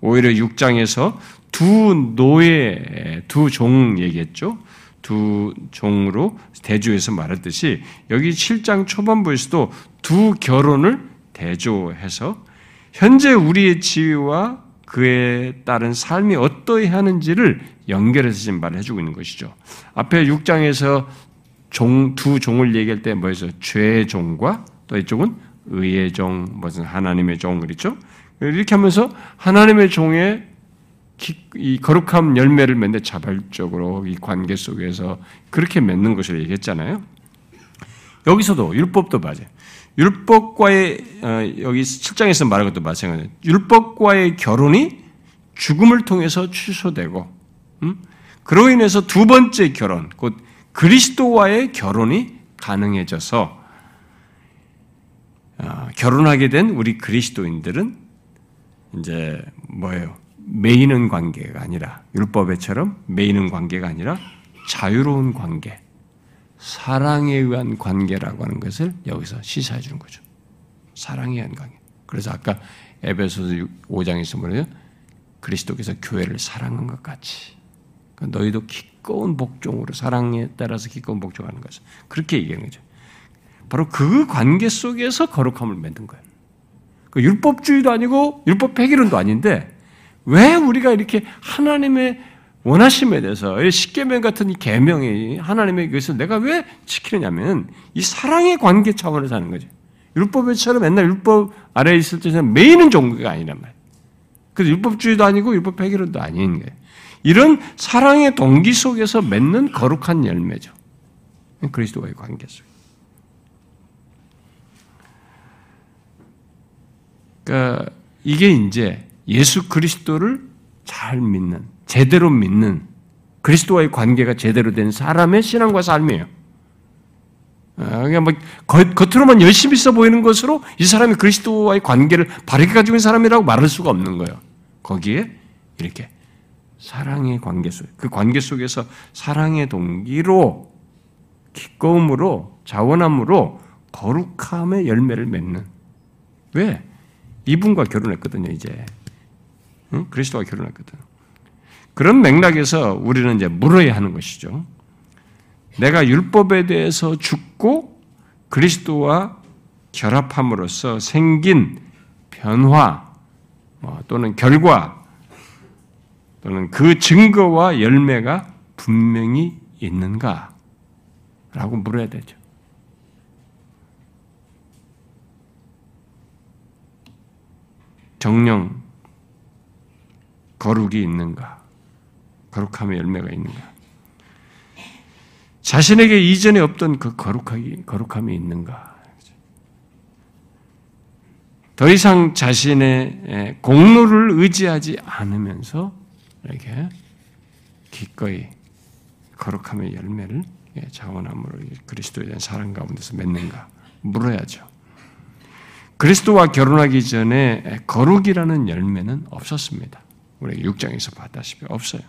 오히려 6장에서 두 노예, 두 종 얘기했죠. 두 종으로 대조해서 말했듯이 여기 7장 초반부에서도 두 결혼을 대조해서 현재 우리의 지위와 그에 따른 삶이 어떠해야 하는지를 연결해서 지금 말해주고 있는 것이죠. 앞에 6장에서 종, 두 종을 얘기할 때 뭐였어요? 죄의 종과 또 이쪽은 의의 종, 무슨 하나님의 종, 그렇죠? 이렇게 하면서 하나님의 종의 이 거룩함 열매를 맺는데 자발적으로 이 관계 속에서 그렇게 맺는 것을 얘기했잖아요. 여기서도 율법도 맞아요. 율법과의 어, 여기 7장에서 말한 것도 마찬가지예요. 율법과의 결혼이 죽음을 통해서 취소되고 음? 그로 인해서 두 번째 결혼, 곧 그리스도와의 결혼이 가능해져서 어, 결혼하게 된 우리 그리스도인들은 이제 뭐예요? 매이는 관계가 아니라 율법에처럼 매이는 관계가 아니라 자유로운 관계, 사랑에 의한 관계라고 하는 것을 여기서 시사해 주는 거죠. 사랑에 의한 관계. 그래서 아까 에베소서 5장에서 뭐래요? 그리스도께서 교회를 사랑한 것 같이 그러니까 너희도 기꺼운 복종으로 사랑에 따라서 기꺼운 복종하는 것을 그렇게 얘기하는 거죠. 바로 그 관계 속에서 거룩함을 맺는 거예요. 그 율법주의도 아니고 율법 폐기론도 아닌데 왜 우리가 이렇게 하나님의 원하심에 대해서 십계명 같은 이 계명이 하나님의 것을 내가 왜 지키느냐면 이 사랑의 관계 차원에서 하는 거죠. 율법처럼 맨날 율법 아래에 있을 때는 매이는 종교가 아니란 말이에요. 그래서 율법주의도 아니고 율법 폐기론도 아닌 거예요. 이런 사랑의 동기 속에서 맺는 거룩한 열매죠. 그리스도와의 관계 속. 그러니까 이게 이제 예수 그리스도를 잘 믿는, 제대로 믿는 그리스도와의 관계가 제대로 된 사람의 신앙과 삶이에요. 아, 그냥 뭐 겉으로만 열심히 있어 보이는 것으로 이 사람이 그리스도와의 관계를 바르게 가지고 있는 사람이라고 말할 수가 없는 거예요. 거기에 이렇게 사랑의 관계 속, 그 관계 속에서 사랑의 동기로 기꺼움으로 자원함으로 거룩함의 열매를 맺는 왜 이분과 결혼했거든요 이제 응? 그리스도와 결혼했거든. 그런 맥락에서 우리는 이제 물어야 하는 것이죠. 내가 율법에 대해서 죽고 그리스도와 결합함으로써 생긴 변화 뭐 또는 결과 또는 그 증거와 열매가 분명히 있는가? 라고 물어야 되죠. 정령 거룩이 있는가? 거룩함의 열매가 있는가? 자신에게 이전에 없던 그 거룩하기, 거룩함이 있는가? 더 이상 자신의 공로를 의지하지 않으면서 이렇게 기꺼이 거룩함의 열매를 자원함으로 그리스도에 대한 사랑 가운데서 맺는가 물어야죠. 그리스도와 결혼하기 전에 거룩이라는 열매는 없었습니다. 우리 6장에서 봤다시피 없어요.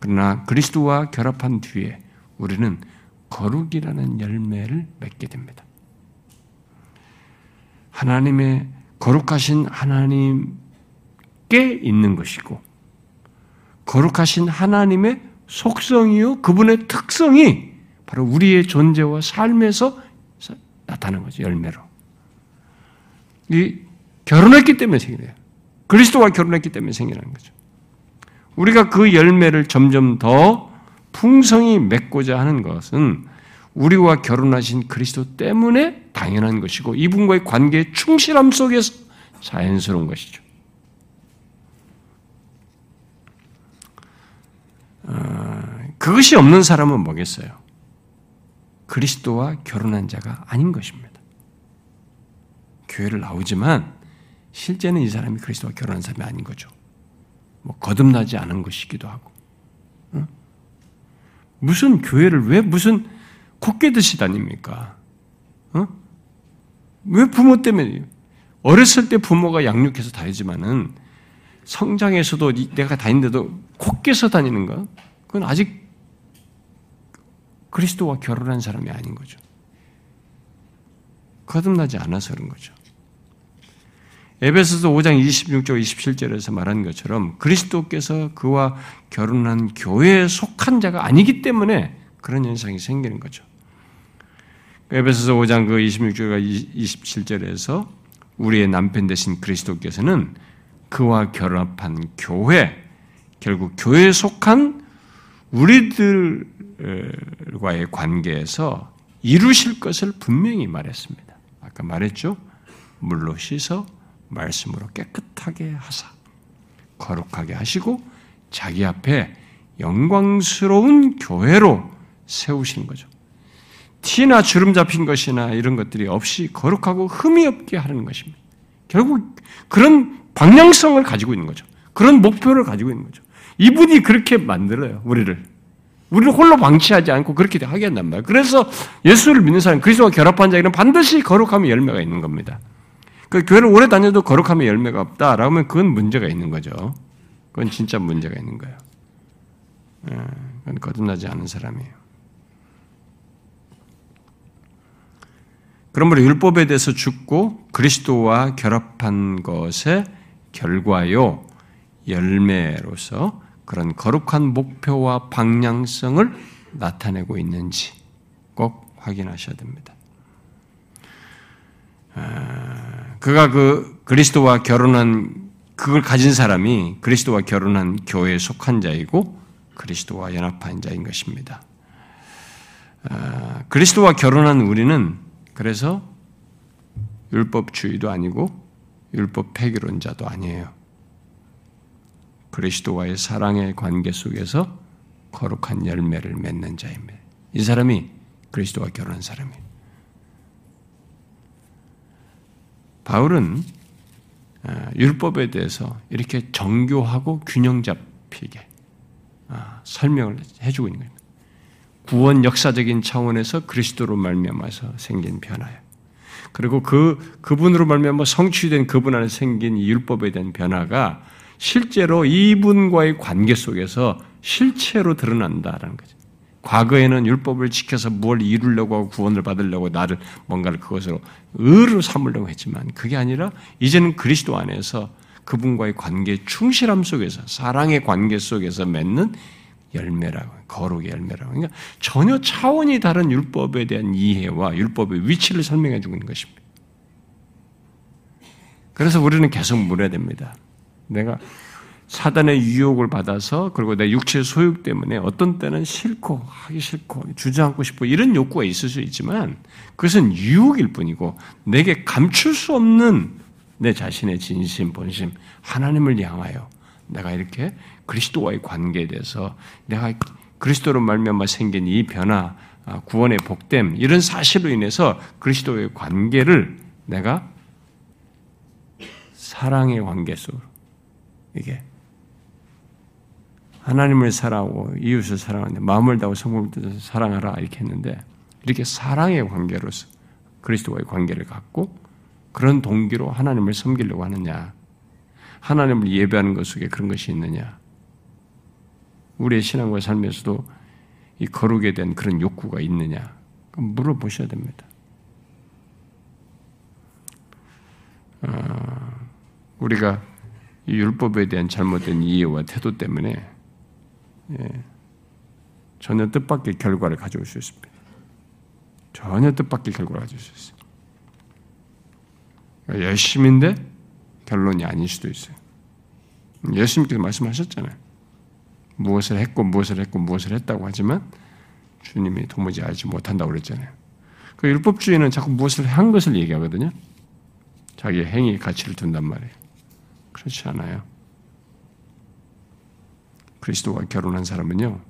그러나 그리스도와 결합한 뒤에 우리는 거룩이라는 열매를 맺게 됩니다. 하나님의 거룩하신 하나님께 있는 것이고 거룩하신 하나님의 속성이요 그분의 특성이 바로 우리의 존재와 삶에서 나타나는 거죠 열매로. 이 결혼했기 때문에 생겨요. 그리스도와 결혼했기 때문에 생기는 거죠. 우리가 그 열매를 점점 더 풍성히 맺고자 하는 것은 우리와 결혼하신 그리스도 때문에 당연한 것이고 이분과의 관계의 충실함 속에서 자연스러운 것이죠. 어, 그것이 없는 사람은 뭐겠어요? 그리스도와 결혼한 자가 아닌 것입니다. 교회를 나오지만 실제는 이 사람이 그리스도와 결혼한 사람이 아닌 거죠. 뭐 거듭나지 않은 것이기도 하고. 어? 무슨 교회를 왜 무슨 드시 다닙니까? 어? 왜 부모 때문에 어렸을 때 부모가 양육해서 다니지만은 성장에서도 내가 다니는데도 콧께서 다니는 거, 그건 아직 그리스도와 결혼한 사람이 아닌 거죠. 거듭나지 않아서 그런 거죠. 에베소서 5장 26절 27절에서 말한 것처럼 그리스도께서 그와 결혼한 교회에 속한 자가 아니기 때문에 그런 현상이 생기는 거죠. 에베소서 5장 그 26절과 27절에서 우리의 남편 되신 그리스도께서는 그와 결합한 교회, 결국 교회에 속한 우리들과의 관계에서 이루실 것을 분명히 말했습니다. 아까 말했죠? 물로 씻어 말씀으로 깨끗하게 하사 거룩하게 하시고 자기 앞에 영광스러운 교회로 세우시는 거죠. 티나 주름 잡힌 것이나 이런 것들이 없이 거룩하고 흠이 없게 하는 것입니다. 결국 그런 방향성을 가지고 있는 거죠. 그런 목표를 가지고 있는 거죠. 이분이 그렇게 만들어요, 우리를. 우리를 홀로 방치하지 않고 그렇게 하게 한단 말이에요. 그래서 예수를 믿는 사람, 그리스도와 결합한 자에는 반드시 거룩함의 열매가 있는 겁니다. 그 교회를 오래 다녀도 거룩함의 열매가 없다라고 하면 그건 문제가 있는 거죠. 그건 진짜 문제가 있는 거예요. 예, 그건 거듭나지 않은 사람이에요. 그러므로 율법에 대해서 죽고 그리스도와 결합한 것의 결과요, 열매로서 그런 거룩한 목표와 방향성을 나타내고 있는지 꼭 확인하셔야 됩니다. 아, 그가 그 그리스도와 결혼한 그걸 가진 사람이 그리스도와 결혼한 교회에 속한 자이고 그리스도와 연합한 자인 것입니다. 아, 그리스도와 결혼한 우리는 그래서 율법주의도 아니고 율법 폐기론자도 아니에요. 그리스도와의 사랑의 관계 속에서 거룩한 열매를 맺는 자입니다. 이 사람이 그리스도와 결혼한 사람이에요. 바울은 아, 율법에 대해서 이렇게 정교하고 균형 잡히게 아, 설명을 해주고 있는 겁니다. 구원 역사적인 차원에서 그리스도로 말미암아서 생긴 변화예요. 그리고 그 그분으로 말미암아 성취된 그분 안에 생긴 율법에 대한 변화가 실제로 이분과의 관계 속에서 실체로 드러난다라는 거죠. 과거에는 율법을 지켜서 뭘 이루려고 하고 구원을 받으려고 나를 뭔가를 그것으로 의로 삼으려고 했지만 그게 아니라 이제는 그리스도 안에서 그분과의 관계 충실함 속에서 사랑의 관계 속에서 맺는 열매라고 거룩의 열매라고 그러니까 전혀 차원이 다른 율법에 대한 이해와 율법의 위치를 설명해 주고 있는 것입니다. 그래서 우리는 계속 물어야 됩니다. 내가 사단의 유혹을 받아서 그리고 내 육체의 소욕 때문에 어떤 때는 싫고 하기 싫고 주저앉고 싶고 이런 욕구가 있을 수 있지만 그것은 유혹일 뿐이고 내게 감출 수 없는 내 자신의 진심 본심 하나님을 향하여 내가 이렇게 그리스도와의 관계에 대해서 내가 그리스도로 말미암아 생긴 이 변화 아, 구원의 복됨 이런 사실로 인해서 그리스도의 관계를 내가 사랑의 관계 속으로 이게 하나님을 사랑하고 이웃을 사랑하는데 마음을 다하고 성품을 뜻해서 사랑하라 이렇게 했는데 이렇게 사랑의 관계로서 그리스도와의 관계를 갖고 그런 동기로 하나님을 섬기려고 하느냐 하나님을 예배하는 것 속에 그런 것이 있느냐 우리의 신앙과 삶에서도 이 거룩에 대한 그런 욕구가 있느냐 물어보셔야 됩니다. 어, 우리가 율법에 대한 잘못된 이해와 태도 때문에 예, 전혀 뜻밖의 결과를 가져올 수 있습니다. 전혀 뜻밖의 결과를 가져올 수 있어요. 그러니까 열심인데 결론이 아닐 수도 있어요. 예수님께서 말씀하셨잖아요. 무엇을 했고 무엇을 했고 무엇을 했다고 하지만 주님이 도무지 알지 못한다고 그랬잖아요. 그 율법주의는 자꾸 무엇을 한 것을 얘기하거든요. 자기의 행위 가치를 둔단 말이에요. 그렇지 않아요. 그리스도와 결혼한 사람은요.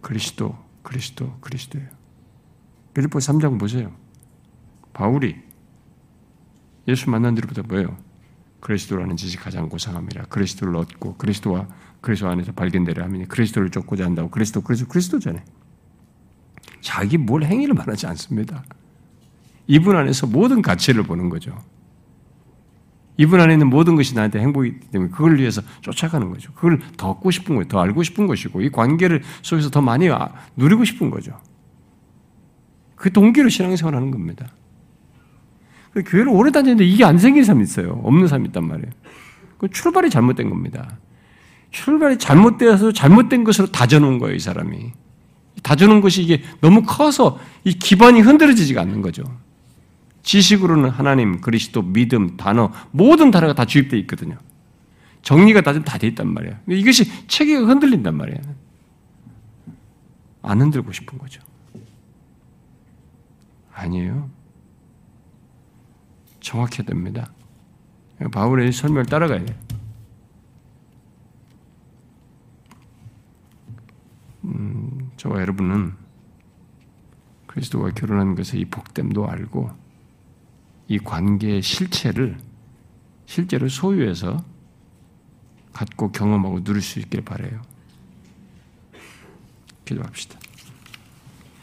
그리스도, 그리스도, 그리스도예요. 빌립보 3장 보세요. 바울이 예수 만난 뒤부터 뭐예요? 그리스도라는 지식 가장 고상함이라 그리스도를 얻고 그리스도와 그리스도 안에서 발견되려 하면 그리스도를 쫓고자 한다고 그리스도 그리스도 그리스도잖아요. 자기 뭘 행위를 말하지 않습니다. 이분 안에서 모든 가치를 보는 거죠. 이분 안에 있는 모든 것이 나한테 행복이기 때문에 그걸 위해서 쫓아가는 거죠. 그걸 더 얻고 싶은 거예요. 더 알고 싶은 것이고 이 관계를 속에서 더 많이 아, 누리고 싶은 거죠. 그 동기로 신앙생활 하는 겁니다. 그 교회를 오래 다니는데 이게 안 생긴 사람이 있어요. 없는 사람이 있단 말이에요. 그 출발이 잘못된 겁니다. 출발이 잘못되어서 잘못된 것으로 다져놓은 거예요, 이 사람이. 다져놓은 것이 이게 너무 커서 이 기반이 흔들어지지가 않는 거죠. 지식으로는 하나님, 그리스도, 믿음, 단어, 모든 단어가 다 주입되어 있거든요. 정리가 다좀다돼 있단 말이에요. 이것이 체계가 흔들린단 말이에요. 안 흔들고 싶은 거죠. 아니에요. 정확해야 됩니다. 바울의 설명을 따라가야 돼요. 음, 저와 여러분은 그리스도와 결혼한 것의 이 복됨도 알고 이 관계의 실체를 실제로 소유해서 갖고 경험하고 누릴 수 있길 바래요. 기도합시다.